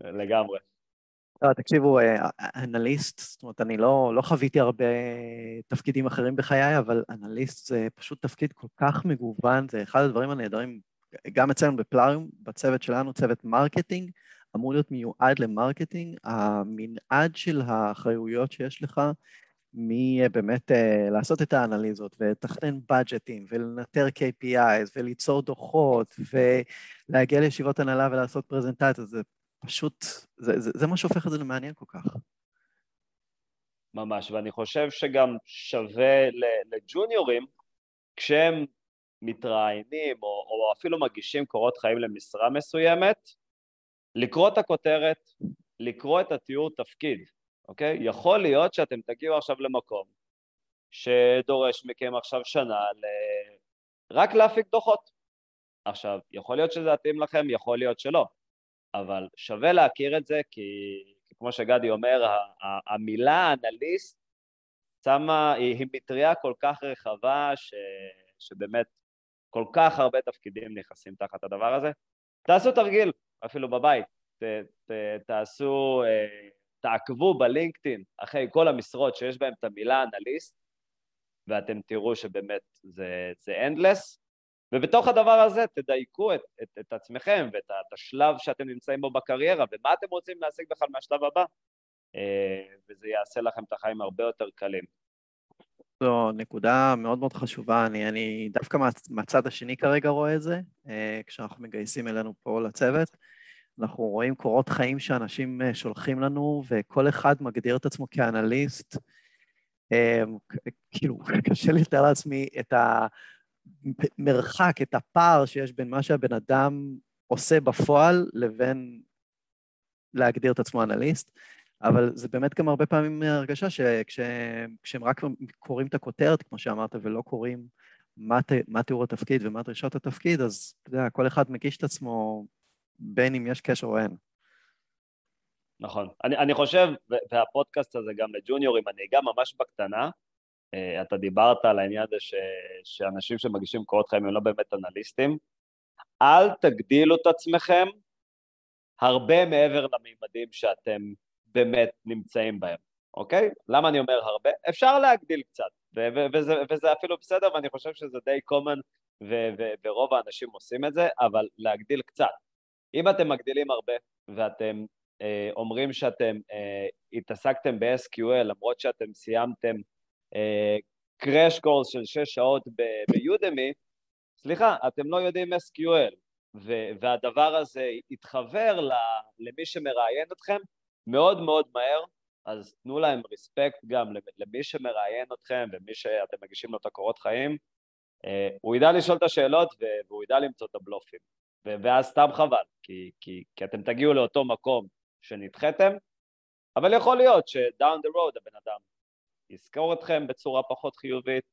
לגמרי. לא, תקשיבו, אה, אנליסט, זאת אומרת, אני לא, לא חוויתי הרבה תפקידים אחרים בחיי, אבל אנליסט זה פשוט תפקיד כל כך מגוון, זה אחד הדברים הנהדרים, גם אצלנו ב Plarium, בצוות שלנו, צוות marketing, אמור להיות מיועד ל marketing, המנעד של האחריויות שיש לך, מבאמת uh, לעשות את האנליזות ולתכנן בדג'טים ולנטר KPIs וליצור דוחות ולהגיע לישיבות הנהלה ולעשות פרזנטציות, זה פשוט, זה, זה, זה מה שהופך את זה למעניין כל כך. ממש, ואני חושב שגם שווה לג'וניורים, כשהם מתראיינים או, או אפילו מגישים קורות חיים למשרה מסוימת, לקרוא את הכותרת, לקרוא את התיאור תפקיד, אוקיי? יכול להיות שאתם תגיעו עכשיו למקום שדורש מכם עכשיו שנה ל... רק להפיק דוחות. עכשיו, יכול להיות שזה יתאים לכם, יכול להיות שלא, אבל שווה להכיר את זה, כי, כי כמו שגדי אומר, המילה אנליסט שמה, היא, היא מטריה כל כך רחבה, ש, שבאמת כל כך הרבה תפקידים נכנסים תחת הדבר הזה. תעשו תרגיל, אפילו בבית, ת, ת, תעשו, אה, תעקבו בלינקדאין אחרי כל המשרות שיש בהן את המילה אנליסט, ואתם תראו שבאמת זה, endless, ובתוך הדבר הזה תדייקו את, את, את עצמכם ואת את השלב שאתם נמצאים בו בקריירה, ומה אתם רוצים להשיג בכלל מהשלב הבא, אה, וזה יעשה לכם את החיים הרבה יותר קלים. זו נקודה מאוד מאוד חשובה, אני, אני דווקא מה, מהצד השני כרגע רואה את זה, אה, כשאנחנו מגייסים אלינו פה לצוות, אנחנו רואים קורות חיים שאנשים אה, שולחים לנו, וכל אחד מגדיר את עצמו כאנליסט. כאילו, [LAUGHS] קשה לתאר לעצמי את המרחק, את הפער שיש בין מה שהבן אדם עושה בפועל לבין להגדיר את עצמו אנליסט. אבל זה באמת גם הרבה פעמים הרגשה שכשהם רק קוראים את הכותרת, כמו שאמרת, ולא קוראים מה, מה תיאור התפקיד ומה דרישות התפקיד, אז אתה יודע, כל אחד מגיש את עצמו בין אם יש קשר או אין. נכון. אני, אני חושב, והפודקאסט הזה גם לג'וניורים, אני אגע ממש בקטנה, אתה דיברת על העניין הזה ש, שאנשים שמגישים קורות חיים הם לא באמת אנליסטים, אל תגדילו את עצמכם הרבה מעבר למימדים שאתם באמת נמצאים בהם, אוקיי? למה אני אומר הרבה? אפשר להגדיל קצת, וזה, וזה אפילו בסדר, ואני חושב שזה די common, ורוב האנשים עושים את זה, אבל להגדיל קצת. אם אתם מגדילים הרבה, ואתם אה, אומרים שאתם אה, התעסקתם ב-SQL, למרות שאתם סיימתם crash course של 6 שעות ביודמי, סליחה, אתם לא יודעים SQL, והדבר הזה יתחבר למי שמראיין אתכם, מאוד מאוד מהר, אז תנו להם רספקט גם למי שמראיין אתכם ומי שאתם מגישים לו את הקורות חיים, אה, הוא ידע לשאול את השאלות והוא ידע למצוא את הבלופים, ואז סתם חבל, כי, כי, כי אתם תגיעו לאותו מקום שנדחיתם, אבל יכול להיות שדאון דה רוד הבן אדם יזכור אתכם בצורה פחות חיובית.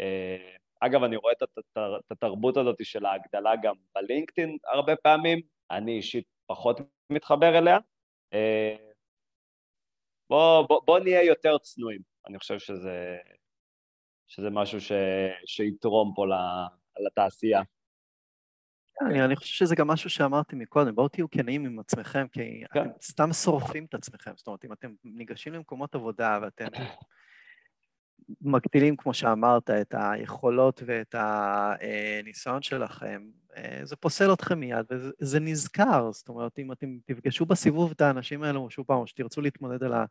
אה, אגב, אני רואה את התרבות הזאת של ההגדלה גם בלינקדאין הרבה פעמים, אני אישית פחות מתחבר אליה, אה, בוא, בוא, בוא נהיה יותר צנועים, אני חושב שזה, שזה משהו ש, שיתרום פה לתעשייה. אני, אני חושב שזה גם משהו שאמרתי מקודם, בואו תהיו כנים עם עצמכם, כי כן. אתם סתם שורפים את עצמכם, זאת אומרת, אם אתם ניגשים למקומות עבודה ואתם [CLEARS THROAT] מגדילים, כמו שאמרת, את היכולות ואת הניסיון שלכם, אה, זה פוסל אתכם מיד, וזה נזכר, זאת אומרת, אם אתם תפגשו בסיבוב את האנשים האלו שוב פעם, או שתרצו להתמודד על, ה,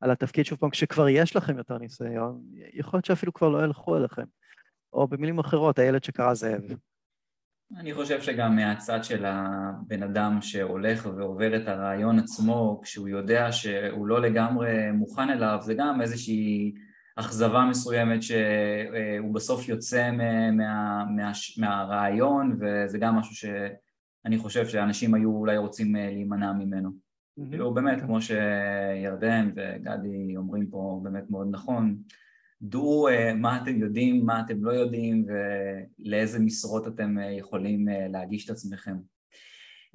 על התפקיד שוב פעם, כשכבר יש לכם יותר ניסיון, יכול להיות שאפילו כבר לא ילכו אליכם. או במילים אחרות, הילד שקרא זאב. אני חושב שגם מהצד של הבן אדם שהולך ועובר את הרעיון עצמו, כשהוא יודע שהוא לא לגמרי מוכן אליו, זה גם איזושהי אכזבה מסוימת שהוא בסוף יוצא מה, מה, מהרעיון וזה גם משהו שאני חושב שאנשים היו אולי רוצים אה, להימנע ממנו. Mm-hmm. כאילו באמת, כמו שירדן וגדי אומרים פה באמת מאוד נכון, דעו uh, מה אתם יודעים, מה אתם לא יודעים ולאיזה משרות אתם יכולים להגיש את עצמכם.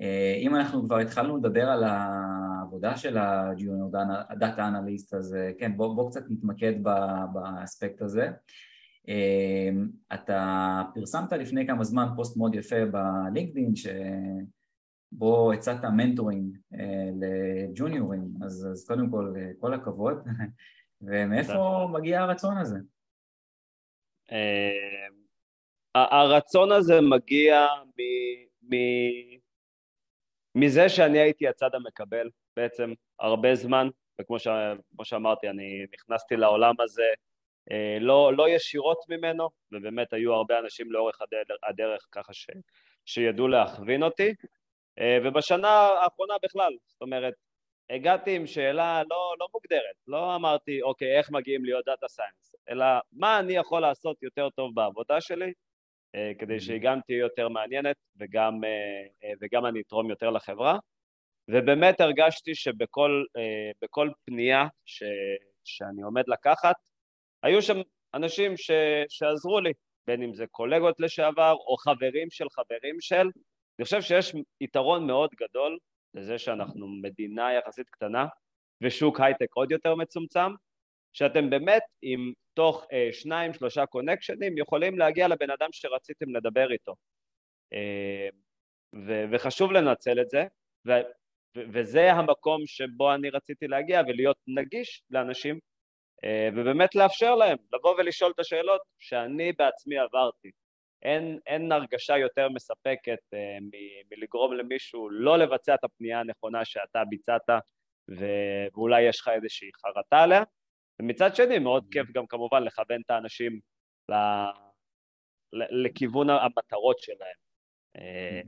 אה, אם אנחנו כבר התחלנו לדבר על העבודה של ה junior data analyst, אז אה, כן, בוא, בוא קצת נתמקד באספקט הזה. אה, אתה פרסמת לפני כמה זמן פוסט מאוד יפה ב LinkedIn, שבו הצעת mentoring לג'וניורים, אז, אז קודם כל, כל הכבוד, [LAUGHS] ומאיפה מגיע הרצון הזה? הרצון הזה מגיע מ... מזה שאני הייתי הצד המקבל בעצם הרבה זמן, וכמו ש... שאמרתי, אני נכנסתי לעולם הזה אה, לא, לא ישירות ממנו, ובאמת היו הרבה אנשים לאורך הדרך, הדרך ככה ש... שידעו להכווין אותי, אה, ובשנה האחרונה בכלל, זאת אומרת, הגעתי עם שאלה לא, לא מוגדרת, לא אמרתי, אוקיי, איך מגיעים להיות דאטה סיינס, אלא מה אני יכול לעשות יותר טוב בעבודה שלי, אה, כדי שהיא גם תהיה יותר מעניינת וגם, וגם אני אתרום יותר לחברה. ובאמת הרגשתי שבכל פנייה ש, שאני עומד לקחת, היו שם אנשים ש, שעזרו לי, בין אם זה קולגות לשעבר או חברים של חברים של. אני חושב שיש יתרון מאוד גדול לזה שאנחנו מדינה יחסית קטנה ושוק הייטק עוד יותר מצומצם, שאתם באמת עם תוך אה, שניים שלושה קונקשנים יכולים להגיע לבן אדם שרציתם לדבר איתו. אה, ו- וחשוב לנצל את זה, וזה המקום שבו אני רציתי להגיע ולהיות נגיש לאנשים אה, ובאמת לאפשר להם לבוא ולשאול את השאלות שאני בעצמי עברתי. אין, אין הרגשה יותר מספקת אה, מ- מלגרום למישהו לא לבצע את הפנייה הנכונה שאתה ביצעת ו- ואולי יש לך איזושהי חרטה עליה, ומצד שני מאוד כיף גם כמובן לכוון את האנשים ל- לכיוון המטרות שלהם. אה,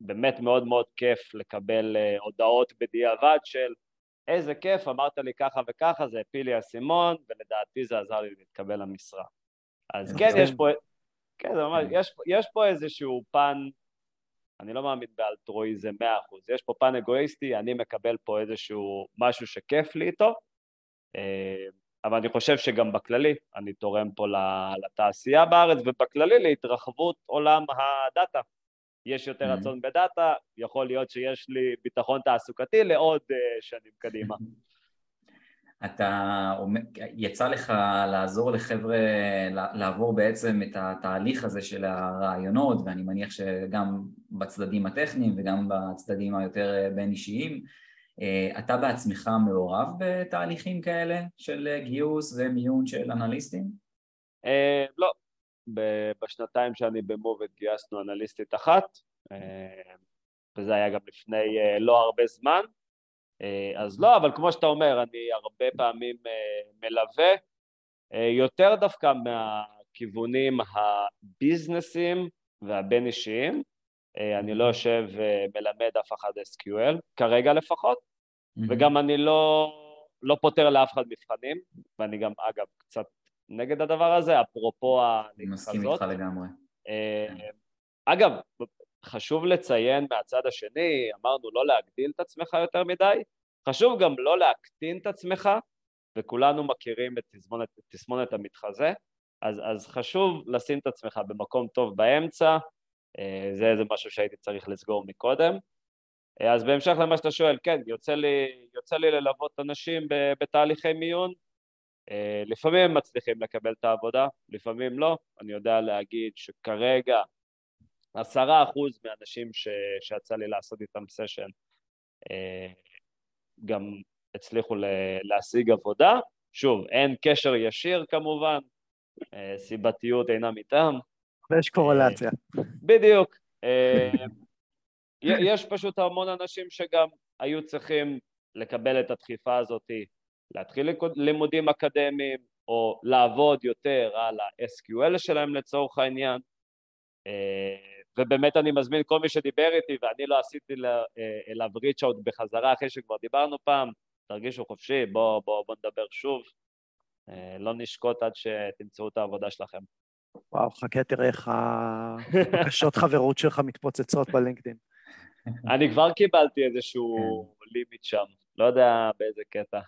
באמת מאוד מאוד כיף לקבל הודעות בדיעבד של איזה כיף, אמרת לי ככה וככה, זה הפיל לי האסימון, ולדעתי זה עזר לי להתקבל למשרה. אז כן, יש פה, כן, זה ממש, יש, יש פה איזשהו פן, אני לא מאמין באלטרואיזם מאה אחוז, יש פה פן אגואיסטי, אני מקבל פה איזשהו משהו שכיף לי איתו, אה, אבל אני חושב שגם בכללי אני תורם פה לתעשייה בארץ, ובכללי להתרחבות עולם הדאטה. יש יותר. רצון בדאטה, יכול להיות שיש לי ביטחון תעסוקתי לעוד uh, שנים קדימה. [LAUGHS] אתה, יצא לך לעזור לחבר'ה לעבור בעצם את התהליך הזה של הרעיונות ואני מניח שגם בצדדים הטכניים וגם בצדדים היותר אה, בין אישיים אה, אתה בעצמך מעורב בתהליכים כאלה של גיוס ומיון של אנליסטים? לא, בשנתיים שאני במובד גייסנו אנליסטית אחת, אה, וזה היה גם לפני אה, לא הרבה זמן, אה, אז לא, אבל כמו שאתה אומר, אני הרבה פעמים מלווה, יותר דווקא מהכיוונים הביזנסים והבין אישיים, אני לא יושב ומלמד אף אחד SQL, כרגע לפחות, וגם אני לא, לא פותר לאף אחד מבחנים, ואני גם אגב קצת נגד הדבר הזה, אפרופו הזאת. אני מסכים איתך לגמרי. אה, אגב, חשוב לציין מהצד השני, אמרנו לא להגדיל את עצמך יותר מדי, חשוב גם לא להקטין את עצמך, וכולנו מכירים את תסמונת, תסמונת המתחזה, אז, אז חשוב לשים את עצמך במקום טוב באמצע, אה, זה איזה משהו שהייתי צריך לסגור מקודם. אה, אז בהמשך למה שאתה שואל, כן, יוצא לי, יוצא לי ללוות אנשים בתהליכי מיון, לפעמים הם מצליחים לקבל את העבודה, לפעמים לא. אני יודע להגיד שכרגע עשרה אחוז מהאנשים ש... שיצא לי לעשות איתם סשן אה, גם הצליחו להשיג עבודה. שוב, אין קשר ישיר כמובן, אה, סיבתיות אינה מטעם. ויש קורלציה. בדיוק. [LAUGHS] יש פשוט המון אנשים שגם היו צריכים לקבל את הדחיפה הזאתי להתחיל לימודים אקדמיים או לעבוד יותר על ה-SQL שלהם לצורך העניין אה, ובאמת אני מזמין כל מי שדיבר איתי ואני לא עשיתי אה, אליו ריץ' אאוט בחזרה אחרי שכבר דיברנו פעם, תרגישו חופשי, בואו בוא, בוא נדבר שוב, אה, לא נשקוט עד שתמצאו את העבודה שלכם. וואו, חכה תראה איך הבקשות חברות שלך מתפוצצות בלינקדאין. אני כבר קיבלתי איזשהו כן. לימיט שם, לא יודע באיזה קטע.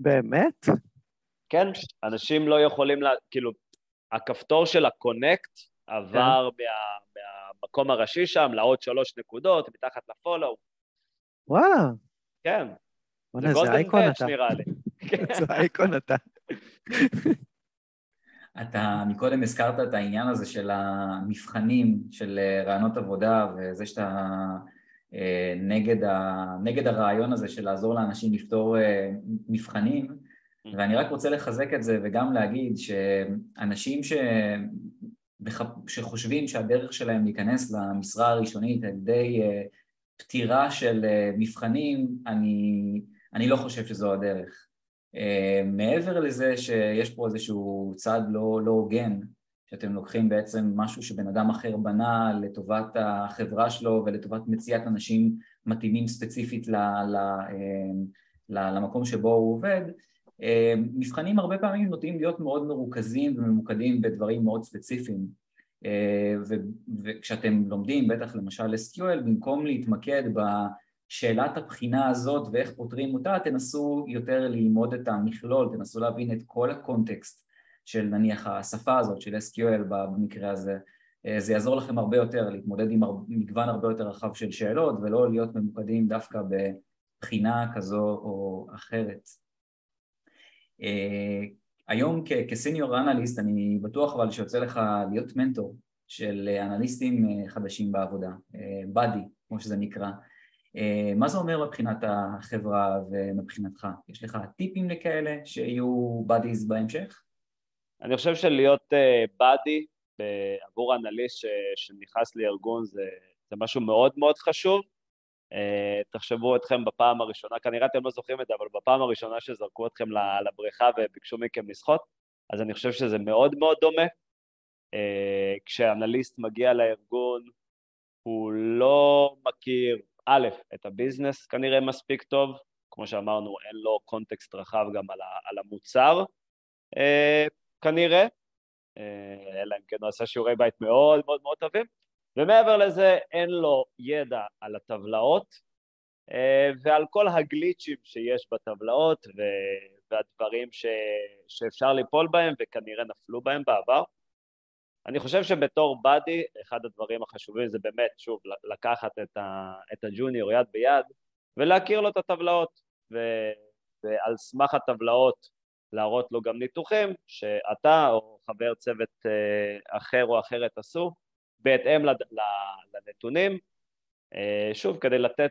באמת? כן, אנשים לא יכולים, לה, כאילו, הכפתור של הקונקט עבר כן. מה, מהמקום הראשי שם לעוד שלוש נקודות, מתחת לפולו. וואלה. כן. זה גולדן פאץ' נראה לי. [LAUGHS] זה אייקון אתה. אתה מקודם הזכרת את העניין הזה של המבחנים של אה, רעיונות עבודה וזה שאתה נגד, ה, נגד הרעיון הזה של לעזור לאנשים לפתור אה, מבחנים mm. ואני רק רוצה לחזק את זה וגם להגיד שאנשים ש... שחושבים שהדרך שלהם להיכנס למשרה הראשונית על ידי אה, פתירה של מבחנים, אני, אני לא חושב שזו הדרך. מעבר לזה שיש פה איזשהו צד לא, לא הוגן שאתם לוקחים בעצם משהו שבן אדם אחר בנה לטובת החברה שלו ולטובת מציאת אנשים מתאימים ספציפית ל, ל, אמ, ל, למקום שבו הוא עובד, אמ, מבחנים הרבה פעמים נוטים להיות מאוד מרוכזים וממוקדים בדברים מאוד ספציפיים. אמ, וכשאתם לומדים בטח למשל SQL במקום להתמקד בשאלת הבחינה הזאת ואיך פותרים אותה תנסו יותר ללמוד את המכלול, תנסו להבין את כל הקונטקסט של נניח השפה הזאת של SQL במקרה הזה, זה יעזור לכם הרבה יותר להתמודד עם מגוון הרבה יותר רחב של שאלות ולא להיות ממוקדים דווקא בבחינה כזו או אחרת. היום כסיניור אנליסט אני בטוח אבל שיוצא לך להיות מנטור של אנליסטים חדשים בעבודה, באדי כמו שזה נקרא. מה זה אומר מבחינת החברה ומבחינתך? יש לך טיפים לכאלה שיהיו באדיז בהמשך? אני חושב שלהיות באדי עבור אנליסט שנכנס לארגון זה, זה משהו מאוד מאוד חשוב. תחשבו אתכם בפעם הראשונה, כנראה אתם לא זוכרים את זה, אבל בפעם הראשונה שזרקו אתכם לבריכה וביקשו מכם לשחות, אז אני חושב שזה מאוד מאוד דומה. כשאנליסט מגיע לארגון, הוא לא מכיר, א', את הביזנס כנראה מספיק טוב, כמו שאמרנו, אין לו קונטקסט רחב גם על המוצר, כנראה, אלא אם כן הוא עשה שיעורי בית מאוד מאוד מאוד טובים, ומעבר לזה אין לו ידע על הטבלאות ועל כל הגליצ'ים שיש בטבלאות והדברים ש... שאפשר ליפול בהם וכנראה נפלו בהם בעבר. אני חושב שבתור באדי, אחד הדברים החשובים זה באמת, שוב, לקחת את, ה... את הג'וניור יד ביד ולהכיר לו את הטבלאות, ו... ועל סמך הטבלאות להראות לו גם ניתוחים שאתה או חבר צוות אחר או אחרת עשו, בהתאם לנתונים, שוב, כדי לתת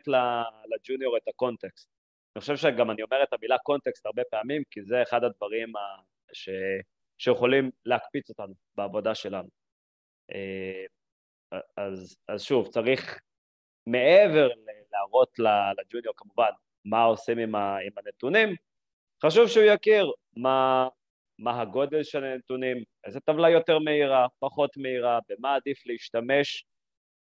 לג'וניור את הקונטקסט. אני חושב שגם אני אומר את המילה קונטקסט הרבה פעמים, כי זה אחד הדברים ש... שיכולים להקפיץ אותנו בעבודה שלנו. אז, אז שוב, צריך מעבר להראות לג'וניור כמובן מה עושים עם, ה, עם הנתונים, חשוב שהוא יכיר מה, מה הגודל של הנתונים, איזה טבלה יותר מהירה, פחות מהירה, במה עדיף להשתמש.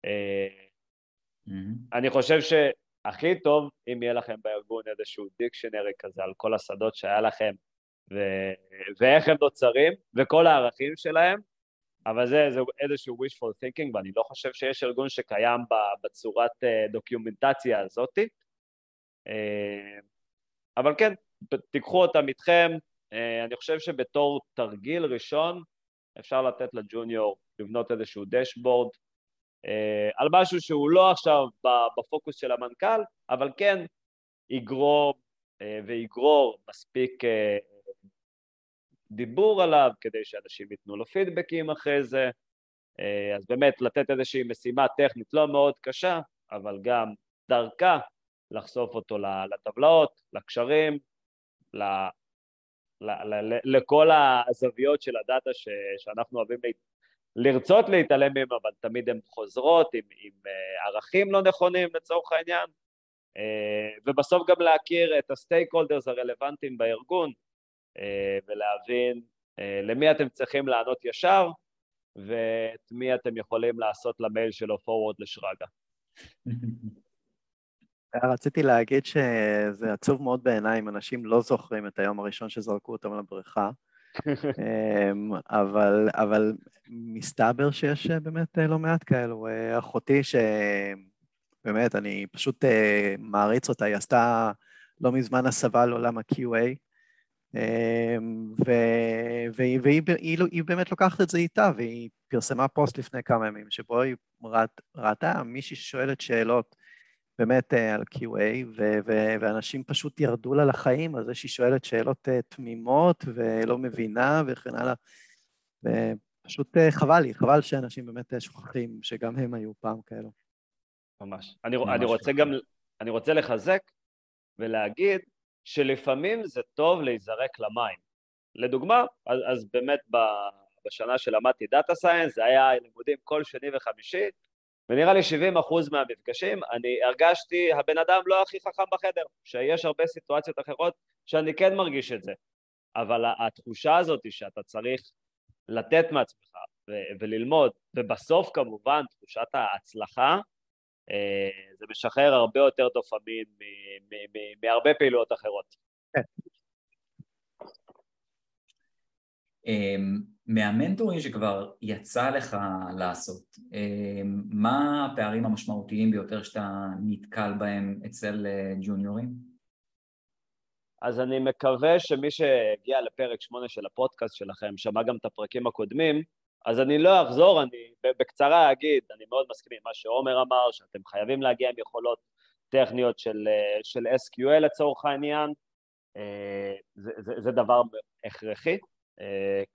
Mm-hmm. אני חושב שהכי טוב אם יהיה לכם בארגון איזשהו דיקשנרי כזה על כל השדות שהיה לכם ו- ואיך הם נוצרים וכל הערכים שלהם, אבל זה, זה איזשהו wishful thinking ואני לא חושב שיש ארגון שקיים בצורת אה, דוקיומנטציה הזאתי. אה, אבל כן, תיקחו אותם איתכם, אני חושב שבתור תרגיל ראשון אפשר לתת לג'וניור לבנות איזשהו דשבורד אה, על משהו שהוא לא עכשיו בפוקוס של המנכ"ל, אבל כן יגרום אה, ויגרור מספיק דיבור עליו כדי שאנשים ייתנו לו פידבקים אחרי זה, אז באמת לתת איזושהי משימה טכנית לא מאוד קשה, אבל גם דרכה לחשוף אותו לטבלאות, לקשרים, לכל הזוויות של הדאטה ש, שאנחנו אוהבים לרצות להתעלם מהם, אבל תמיד הן חוזרות עם, עם אה, ערכים לא נכונים לצורך העניין, אה, ובסוף גם להכיר את הסטייק הולדרס הרלוונטיים בארגון, אה, ולהבין למי אתם צריכים לענות ישר, ואת מי אתם יכולים לעשות למייל שלו forward לשרגא. [LAUGHS] רציתי להגיד שזה עצוב מאוד בעיניי אם אנשים לא זוכרים את היום הראשון שזרקו אותם לבריכה, [LAUGHS] אמ, אבל, אבל מסתבר שיש באמת לא מעט כאלו. אחותי שבאמת, אני פשוט אה, מעריץ אותה, היא עשתה לא מזמן הסבה לעולם ה-QA, אמ, והיא, והיא, והיא, והיא באמת לוקחת את זה איתה, והיא פרסמה פוסט לפני כמה ימים, שבו היא ראתה מישהי ששואלת שאלות באמת אה, על QA, ו- ו- ואנשים פשוט ירדו לה לחיים על זה שהיא שואלת שאלות אה, תמימות ולא מבינה וכן הלאה. ופשוט אה, חבל לי, חבל שאנשים באמת שוכחים שגם הם היו פעם כאלו. ממש. אני, ממש אני רוצה גם, אני רוצה לחזק ולהגיד שלפעמים זה טוב להיזרק למים. לדוגמה, אז, אז באמת בשנה שלמדתי data science, זה היה לימודים כל שני וחמישי, ונראה לי 70 אחוז מהמפגשים, אני הרגשתי הבן אדם לא הכי חכם בחדר, שיש הרבה סיטואציות אחרות שאני כן מרגיש את זה, אבל התחושה הזאת היא שאתה צריך לתת מעצמך ו- וללמוד, ובסוף כמובן תחושת ההצלחה, אה, זה משחרר הרבה יותר דופמין מהרבה פעילויות אחרות. כן. אמ, מהמנטורים שכבר יצא לך לעשות, אמ, מה הפערים המשמעותיים ביותר שאתה נתקל בהם אצל אה, ג'וניורים? אז אני מקווה שמי שהגיע לפרק שמונה של הפודקאסט שלכם, שמע גם את הפרקים הקודמים, אז אני לא אחזור, אני בקצרה אגיד, אני מאוד מסכים עם מה שעומר אמר, שאתם חייבים להגיע עם יכולות טכניות של, של SQL לצורך העניין, אה, זה, זה, זה דבר הכרחי, אה,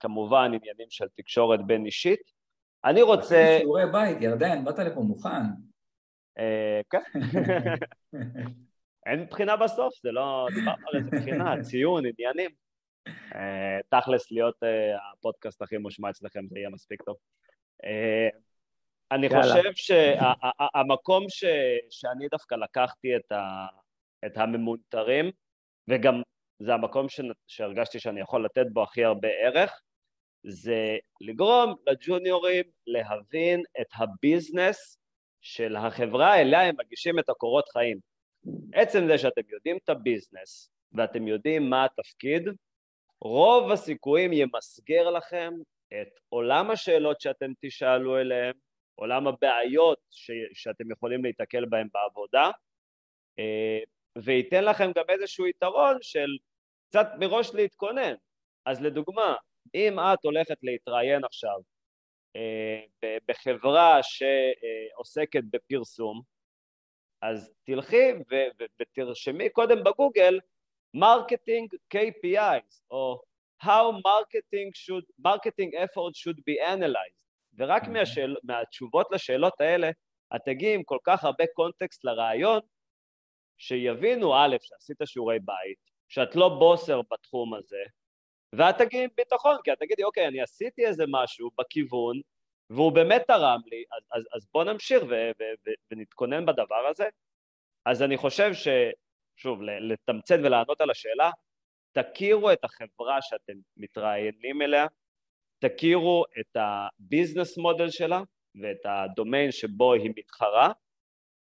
כמובן עניינים של תקשורת בין אישית. אני רוצה... שיעורי בית, ירדן, באת לפה מוכן. אה, כן. [LAUGHS] אין בחינה בסוף, זה לא... דיברנו על איזה בחינה, ציון, עניינים. תכלס להיות הפודקאסט הכי מושמע אצלכם, זה יהיה מספיק טוב. אני חושב שהמקום שאני דווקא לקחתי את הממונטרים, וגם זה המקום שהרגשתי שאני יכול לתת בו הכי הרבה ערך, זה לגרום לג'וניורים להבין את הביזנס של החברה אליה הם מגישים את הקורות חיים. עצם זה שאתם יודעים את הביזנס ואתם יודעים מה התפקיד, רוב הסיכויים ימסגר לכם את עולם השאלות שאתם תשאלו אליהם, עולם הבעיות ש- שאתם יכולים להיתקל בהם בעבודה, אה, וייתן לכם גם איזשהו יתרון של קצת מראש להתכונן. אז לדוגמה, אם את הולכת להתראיין עכשיו אה, בחברה שעוסקת בפרסום, אז תלכי ו- ותרשמי קודם בגוגל marketing KPIs, או How marketing, should, marketing efforts should be analyzed, ורק. מהשאל, מהתשובות לשאלות האלה את תגיעי עם כל כך הרבה קונטקסט לרעיון, שיבינו א', שעשית שיעורי בית, שאת לא בוסר בתחום הזה, ואת תגידי ביטחון, כי את תגידי, אוקיי, אני עשיתי איזה משהו בכיוון, והוא באמת תרם לי, אז, אז, אז בוא נמשיך ו, ו, ו, ונתכונן בדבר הזה. אז אני חושב ש... שוב, לתמצת ולענות על השאלה, תכירו את החברה שאתם מתראיינים אליה, תכירו את ה business model שלה ואת הדומיין שבו היא מתחרה,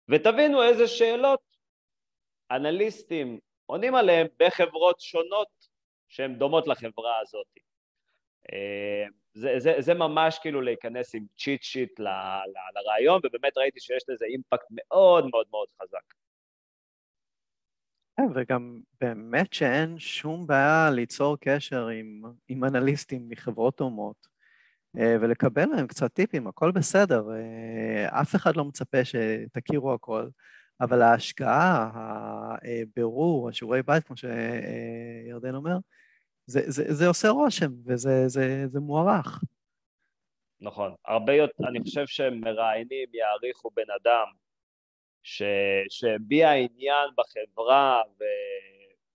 ותבינו איזה שאלות אנליסטים עונים עליהם בחברות שונות שהן דומות לחברה הזאת. אה, זה, זה, זה ממש כאילו להיכנס עם cheat sheet ל, ל, לריאיון, ובאמת ראיתי שיש לזה impact מאוד מאוד מאוד חזק. כן, וגם באמת שאין שום בעיה ליצור קשר עם, עם אנליסטים מחברות דומות אה, ולקבל להם קצת טיפים, הכל בסדר, אה, אף אחד לא מצפה שתכירו הכל. אבל ההשקעה, הבירור, השיעורי בית, כמו שירדן אומר, זה, זה, זה עושה רושם וזה זה, זה מוערך. נכון. הרבה יותר, אני חושב שמראיינים יעריכו בן אדם שהביע עניין בחברה ו,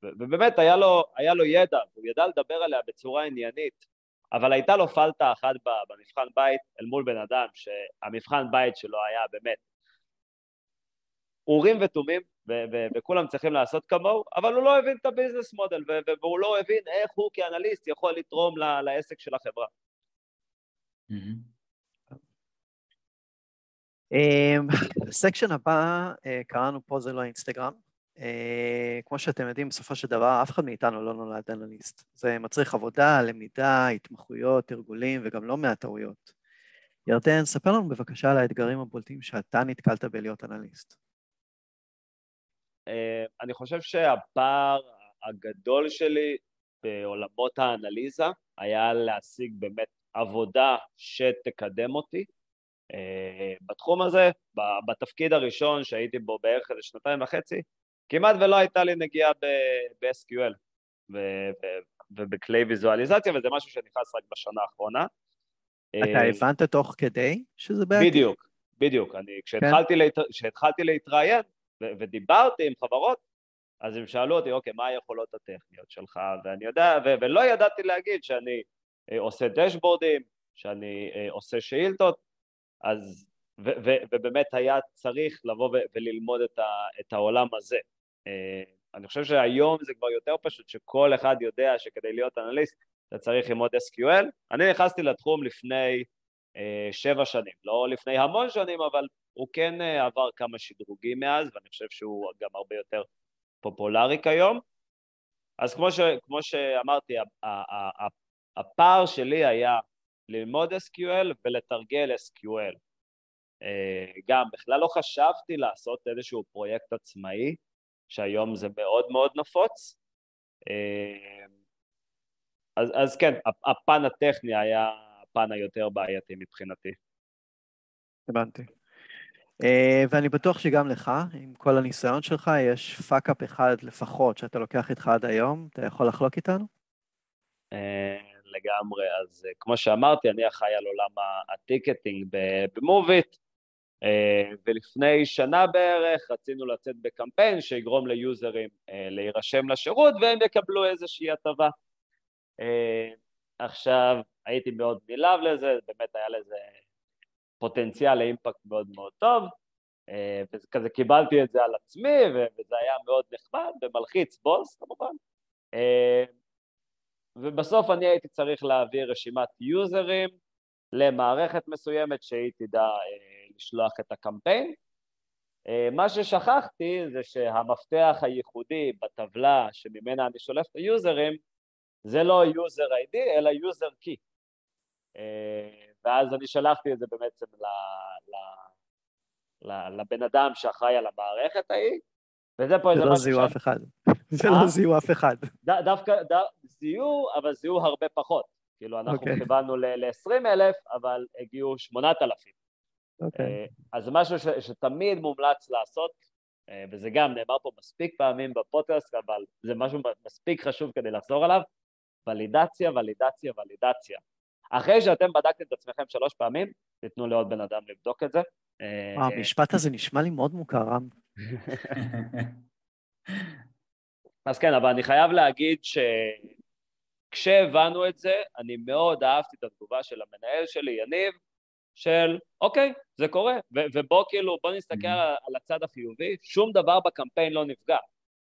ו, ובאמת היה לו, היה לו ידע, הוא ידע לדבר עליה בצורה עניינית, אבל הייתה לו פלטה אחת במבחן בית אל מול בן אדם שהמבחן בית שלו היה באמת אורים ותומים, וכולם צריכים לעשות כמוהו, אבל הוא לא הבין את הביזנס מודל, והוא לא הבין איך הוא כאנליסט יכול לתרום לעסק של החברה. הסקשן אמ, הבא, אה, קראנו פה זה לא אינסטגרם. אה, כמו שאתם יודעים, בסופו של דבר, אף אחד מאיתנו לא נולד אנליסט. זה מצריך עבודה, למידה, התמחויות, תרגולים וגם לא מעט טעויות. ירדן, ספר לנו בבקשה על האתגרים הבולטים שאתה נתקלת בלהיות אנליסט. אה, אני חושב שהפער הגדול שלי בעולמות האנליזה היה להשיג באמת עבודה שתקדם אותי. אה, בתחום הזה, בתפקיד הראשון שהייתי בו בערך איזה שנתיים וחצי, כמעט ולא הייתה לי נגיעה ב-SQL ובכלי ויזואליזציה, וזה משהו שנכנס רק בשנה האחרונה. אתה אה, הבנת תוך כדי שזה בעייתי? בדיוק, בדיוק. אני, כשהתחלתי, כן. להת... כשהתחלתי להתראיין, ודיברתי עם חברות, אז הם שאלו אותי, אוקיי, מה היכולות הטכניות שלך? ואני יודע, ו- ולא ידעתי להגיד שאני אה, עושה דשבורדים, שאני אה, עושה שאילתות, אז, ו- ו- ובאמת היה צריך לבוא ו- וללמוד את, ה- את העולם הזה. אה, אני חושב שהיום זה כבר יותר פשוט, שכל אחד יודע שכדי להיות אנליסט אתה צריך ללמוד SQL. אני נכנסתי לתחום לפני שבע שנים, לא לפני המון שנים, אבל הוא כן אה, עבר כמה שדרוגים מאז, ואני חושב שהוא גם הרבה יותר פופולרי כיום. אז כמו, ש, כמו שאמרתי, הפער שלי היה ללמוד SQL ולתרגל SQL. אה, גם בכלל לא חשבתי לעשות איזשהו פרויקט עצמאי, שהיום זה מאוד מאוד נפוץ, אז, אז כן, הפן הטכני היה הפן היותר בעייתי מבחינתי. הבנתי. Uh, ואני בטוח שגם לך, עם כל הניסיון שלך, יש fuck-up אחד לפחות שאתה לוקח איתך עד היום, אתה יכול לחלוק איתנו? Uh, לגמרי, אז uh, כמו שאמרתי, אני אחראי על עולם הטיקטינג במוביט, ולפני שנה בערך רצינו לצאת בקמפיין שיגרום ליוזרים להירשם לשירות והם יקבלו איזושהי הטבה. עכשיו, הייתי מאוד נלהב לזה, באמת היה לזה פוטנציאל לאימפקט מאוד מאוד טוב, אה, וכזה קיבלתי את זה על עצמי, וזה היה מאוד נחמד ומלחיץ בוס כמובן. אה, ובסוף אני הייתי צריך להעביר רשימת יוזרים למערכת מסוימת שהיא תדע אה, לשלוח את הקמפיין. מה ששכחתי זה שהמפתח הייחודי בטבלה שממנה אני שולף את היוזרים זה לא user ID אלא user key. ואז אני שלחתי את זה בעצם ל, ל, ל, לבן אדם שאחראי על המערכת ההיא, וזה פה איזה משהו... [LAUGHS] זה לא זיהו אף אחד. זה לא אה? זיהו אף אחד. דווקא זיהו, אבל זיהו הרבה פחות. כאילו, אנחנו אוקיי. כיוונו ל-20 אלף, אבל הגיעו 8,000. אוקיי. אה, אז זה משהו שתמיד מומלץ לעשות, אה, וזה גם נאמר פה מספיק פעמים בפודקאסט, אבל זה משהו מספיק חשוב כדי לחזור עליו, ולידציה, ולידציה, ולידציה. אחרי שאתם בדקתם את עצמכם שלוש פעמים, תיתנו לעוד בן אדם לבדוק את זה. אה, המשפט הזה נשמע לי מאוד מוכר, רם. [LAUGHS] אז כן, אבל אני חייב להגיד שכשהבנו את זה, אני מאוד אהבתי את התגובה של המנהל שלי, יניב, של אוקיי, זה קורה, ו- ובוא כאילו, בוא נסתכל mm-hmm. על הצד החיובי, שום דבר בקמפיין לא נפגע.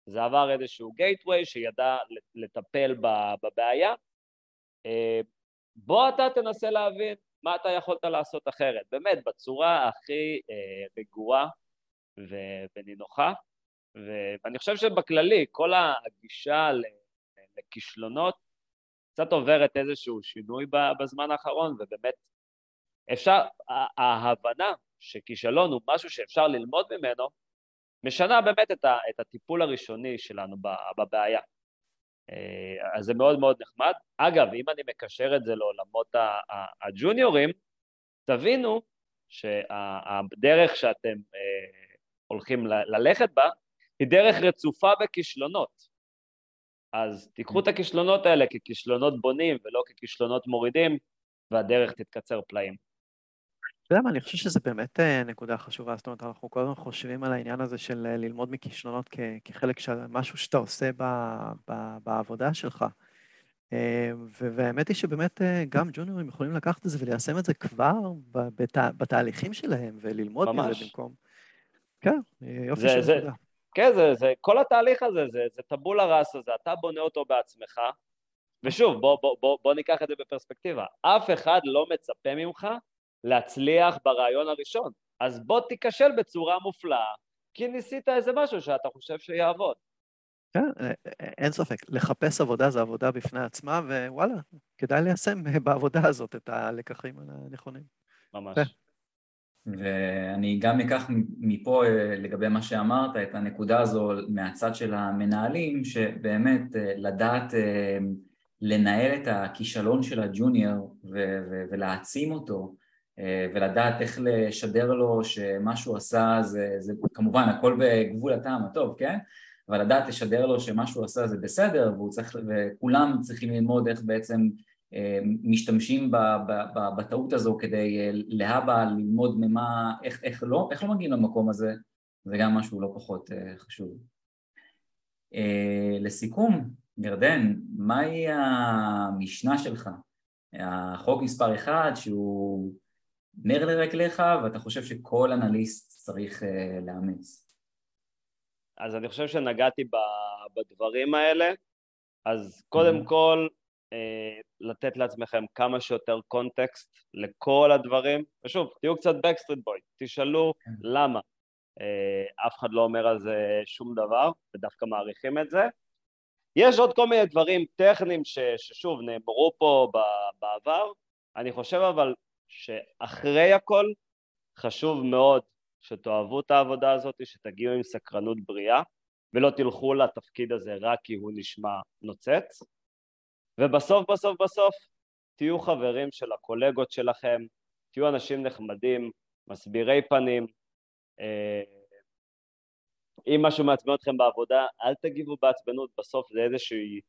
זה עבר איזשהו גייטווי שידע לטפל בבעיה, אה, בוא אתה תנסה להבין מה אתה יכולת לעשות אחרת, באמת, בצורה הכי אה, רגועה ונינוחה, ואני חושב שבכללי, כל הגישה לכישלונות קצת עוברת איזשהו שינוי בזמן האחרון, ובאמת אפשר, ההבנה שכישלון הוא משהו שאפשר ללמוד ממנו, משנה באמת את הטיפול הראשוני שלנו בבעיה. אה, אז זה מאוד מאוד נחמד. אגב, אם אני מקשר את זה לעולמות הג'וניורים, תבינו שהדרך שאתם אה, הולכים ללכת בה היא דרך רצופה בכישלונות. אז תיקחו את הכישלונות האלה ככישלונות בונים ולא ככישלונות מורידים, והדרך תתקצר פלאים. אתה יודע מה, אני חושב שזה באמת אה, נקודה חשובה, זאת אומרת, אנחנו כל הזמן חושבים על העניין הזה של אה, ללמוד מכישלונות כחלק של משהו שאתה עושה ב, ב, בעבודה שלך. אה, והאמת היא שבאמת גם ג'וניורים יכולים לקחת את זה וליישם את זה כבר בת, בתהליכים שלהם וללמוד ממש. מזה במקום. כן, יופי זה, של עבודה. כן, זה, זה, כל התהליך הזה, זה, זה טבולה ראס הזה, אתה בונה אותו בעצמך, ושוב, בוא, בוא, בוא, בוא ניקח את זה בפרספקטיבה. אף אחד לא מצפה ממך להצליח ברעיון הראשון. אז בוא תיכשל בצורה מופלאה, כי ניסית איזה משהו שאתה חושב שיעבוד. כן, אה, אה, אין ספק. לחפש עבודה זה עבודה בפני עצמה, ווואלה, כדאי ליישם [LAUGHS] בעבודה הזאת את הלקחים הנכונים. ממש. כן. ואני גם אקח מפה אה, לגבי מה שאמרת, את הנקודה הזו מהצד של המנהלים, שבאמת לדעת לנהל את הכישלון של הג'וניור ולהעצים אותו, אה, ולדעת איך לשדר לו שמה שהוא עשה זה, זה כמובן הכל בגבול הטעם הטוב, כן? אבל לדעת לשדר לו שמה שהוא עשה זה בסדר והוא צריך, וכולם צריכים ללמוד איך בעצם אה, משתמשים בטעות הזו כדי אה, להבא ללמוד ממה, איך, איך, לא, איך לא מגיעים למקום הזה, זה גם משהו לא פחות חשוב. לסיכום, ירדן, מהי המשנה שלך? החוק מספר אחד שהוא נר לרגליך ואתה חושב שכל אנליסט צריך uh, לאמץ? אז אני חושב שנגעתי בדברים האלה, אז קודם. כל uh, לתת לעצמכם כמה שיותר context לכל הדברים, ושוב, תהיו קצת Backstreet Boy, תשאלו mm-hmm. למה. Uh, אף אחד לא אומר על זה שום דבר, ודווקא מעריכים את זה. יש עוד כל מיני דברים טכניים ש, ששוב נאמרו פה בעבר, אני חושב אבל שאחרי הכל חשוב מאוד שתאהבו את העבודה הזאת, שתגיעו עם סקרנות בריאה, ולא תלכו לתפקיד הזה רק כי הוא נשמע נוצץ. ובסוף בסוף בסוף תהיו חברים של הקולגות שלכם, תהיו אנשים נחמדים, מסבירי פנים. אה, אם משהו מעצבן אתכם בעבודה, אל תגיבו בעצבנות, בסוף זה איזושהי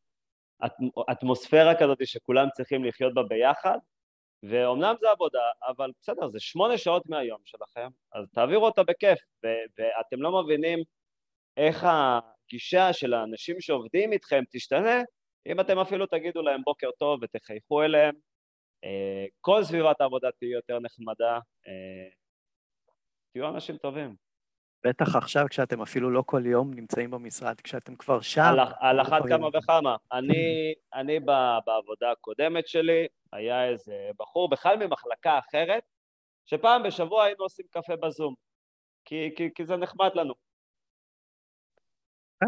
אטמוספירה כזאת שכולם צריכים לחיות בה ביחד, ואומנם זה עבודה, אבל בסדר, זה שמונה שעות מהיום שלכם, אז תעבירו אותה בכיף, ו- ואתם לא מבינים איך הגישה של האנשים שעובדים איתכם תשתנה, אם אתם אפילו תגידו להם בוקר טוב ותחייכו אליהם, אה, כל סביבת העבודה תהיה יותר נחמדה, אה, תהיו אנשים טובים. בטח עכשיו כשאתם אפילו לא כל יום נמצאים במשרד, כשאתם כבר שם. על, על אחת כמה וכמה. אני, אני בעבודה הקודמת שלי, היה איזה בחור בכלל ממחלקה אחרת, שפעם בשבוע היינו עושים קפה בזום, כי, כי, כי זה נחמד לנו. אה?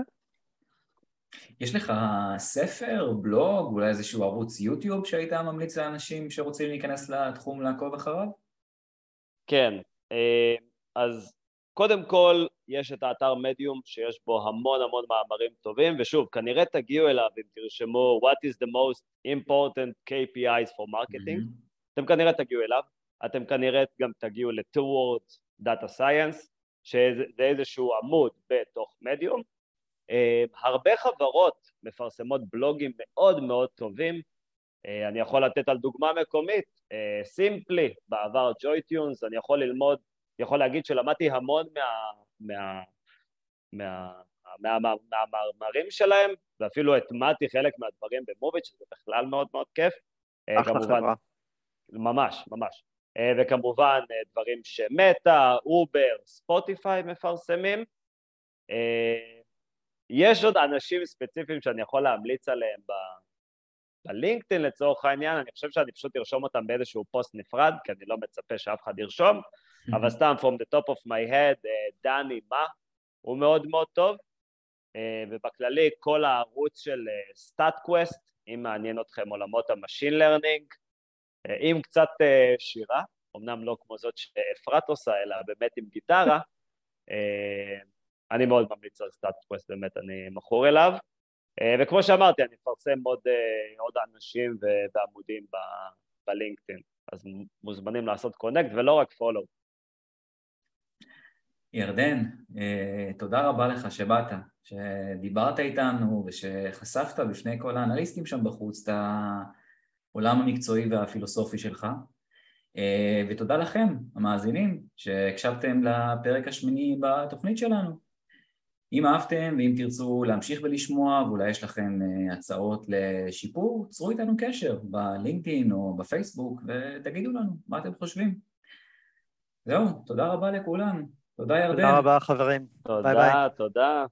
יש לך ספר, בלוג, אולי איזשהו ערוץ יוטיוב שהיית ממליץ לאנשים שרוצים להיכנס לתחום לעקוב אחריו? כן, אה, אז קודם כל, יש את האתר מדיום שיש בו המון המון מאמרים טובים, ושוב, כנראה תגיעו אליו אם תרשמו What is the most important KPIs for marketing, mm-hmm. אתם כנראה תגיעו אליו, אתם כנראה גם תגיעו ל-Towards Data Science, שזה איזשהו עמוד בתוך מדיום. Uh, הרבה חברות מפרסמות בלוגים מאוד מאוד טובים, uh, אני יכול לתת על דוגמה מקומית, Simply, uh, בעבר JoyTunes, אני יכול ללמוד יכול להגיד שלמדתי המון מה, מה, מה, מה, מה, מהמאמרים שלהם, ואפילו הטמעתי חלק מהדברים ב Moovit, שזה בכלל מאוד מאוד כיף. אה, אחלה חברה. ממש, ממש. אה, וכמובן אה, דברים ש Meta, Uber, Spotify מפרסמים. יש עוד אנשים ספציפיים שאני יכול להמליץ עליהם ב... ב LinkedIn לצורך העניין, אני חושב שאני פשוט ארשום אותם באיזשהו פוסט נפרד, כי אני לא מצפה שאף אחד ירשום, אבל סתם, from the top of my head, אה, Danny Ma, הוא מאוד מאוד טוב, אה, ובכללי כל הערוץ של StatQuest, אה, אם מעניין אתכם עולמות ה machine learning, עם קצת שירה, אמנם לא כמו זאת שאפרת עושה, אלא באמת עם גיטרה, אני מאוד ממליץ על StatQuest, באמת אני מכור אליו. וכמו שאמרתי, אני אפרסם עוד, עוד אנשים ועמודים ב LinkedIn, אז מוזמנים לעשות connect ולא רק follow. ירדן, אה, תודה רבה לך שבאת, שדיברת איתנו ושחשפת בפני כל האנליסטים שם בחוץ את העולם המקצועי והפילוסופי שלך. אה, ותודה לכם, המאזינים, שהקשבתם לפרק השמיני בתוכנית שלנו. אם אהבתם ואם תרצו להמשיך ולשמוע ואולי יש לכם אה, הצעות לשיפור, צרו איתנו קשר בלינקדאין או בפייסבוק ותגידו לנו מה אתם חושבים. זהו, תודה רבה לכולם. תודה ירדן. תודה רבה חברים. תודה, ביי ביי. תודה.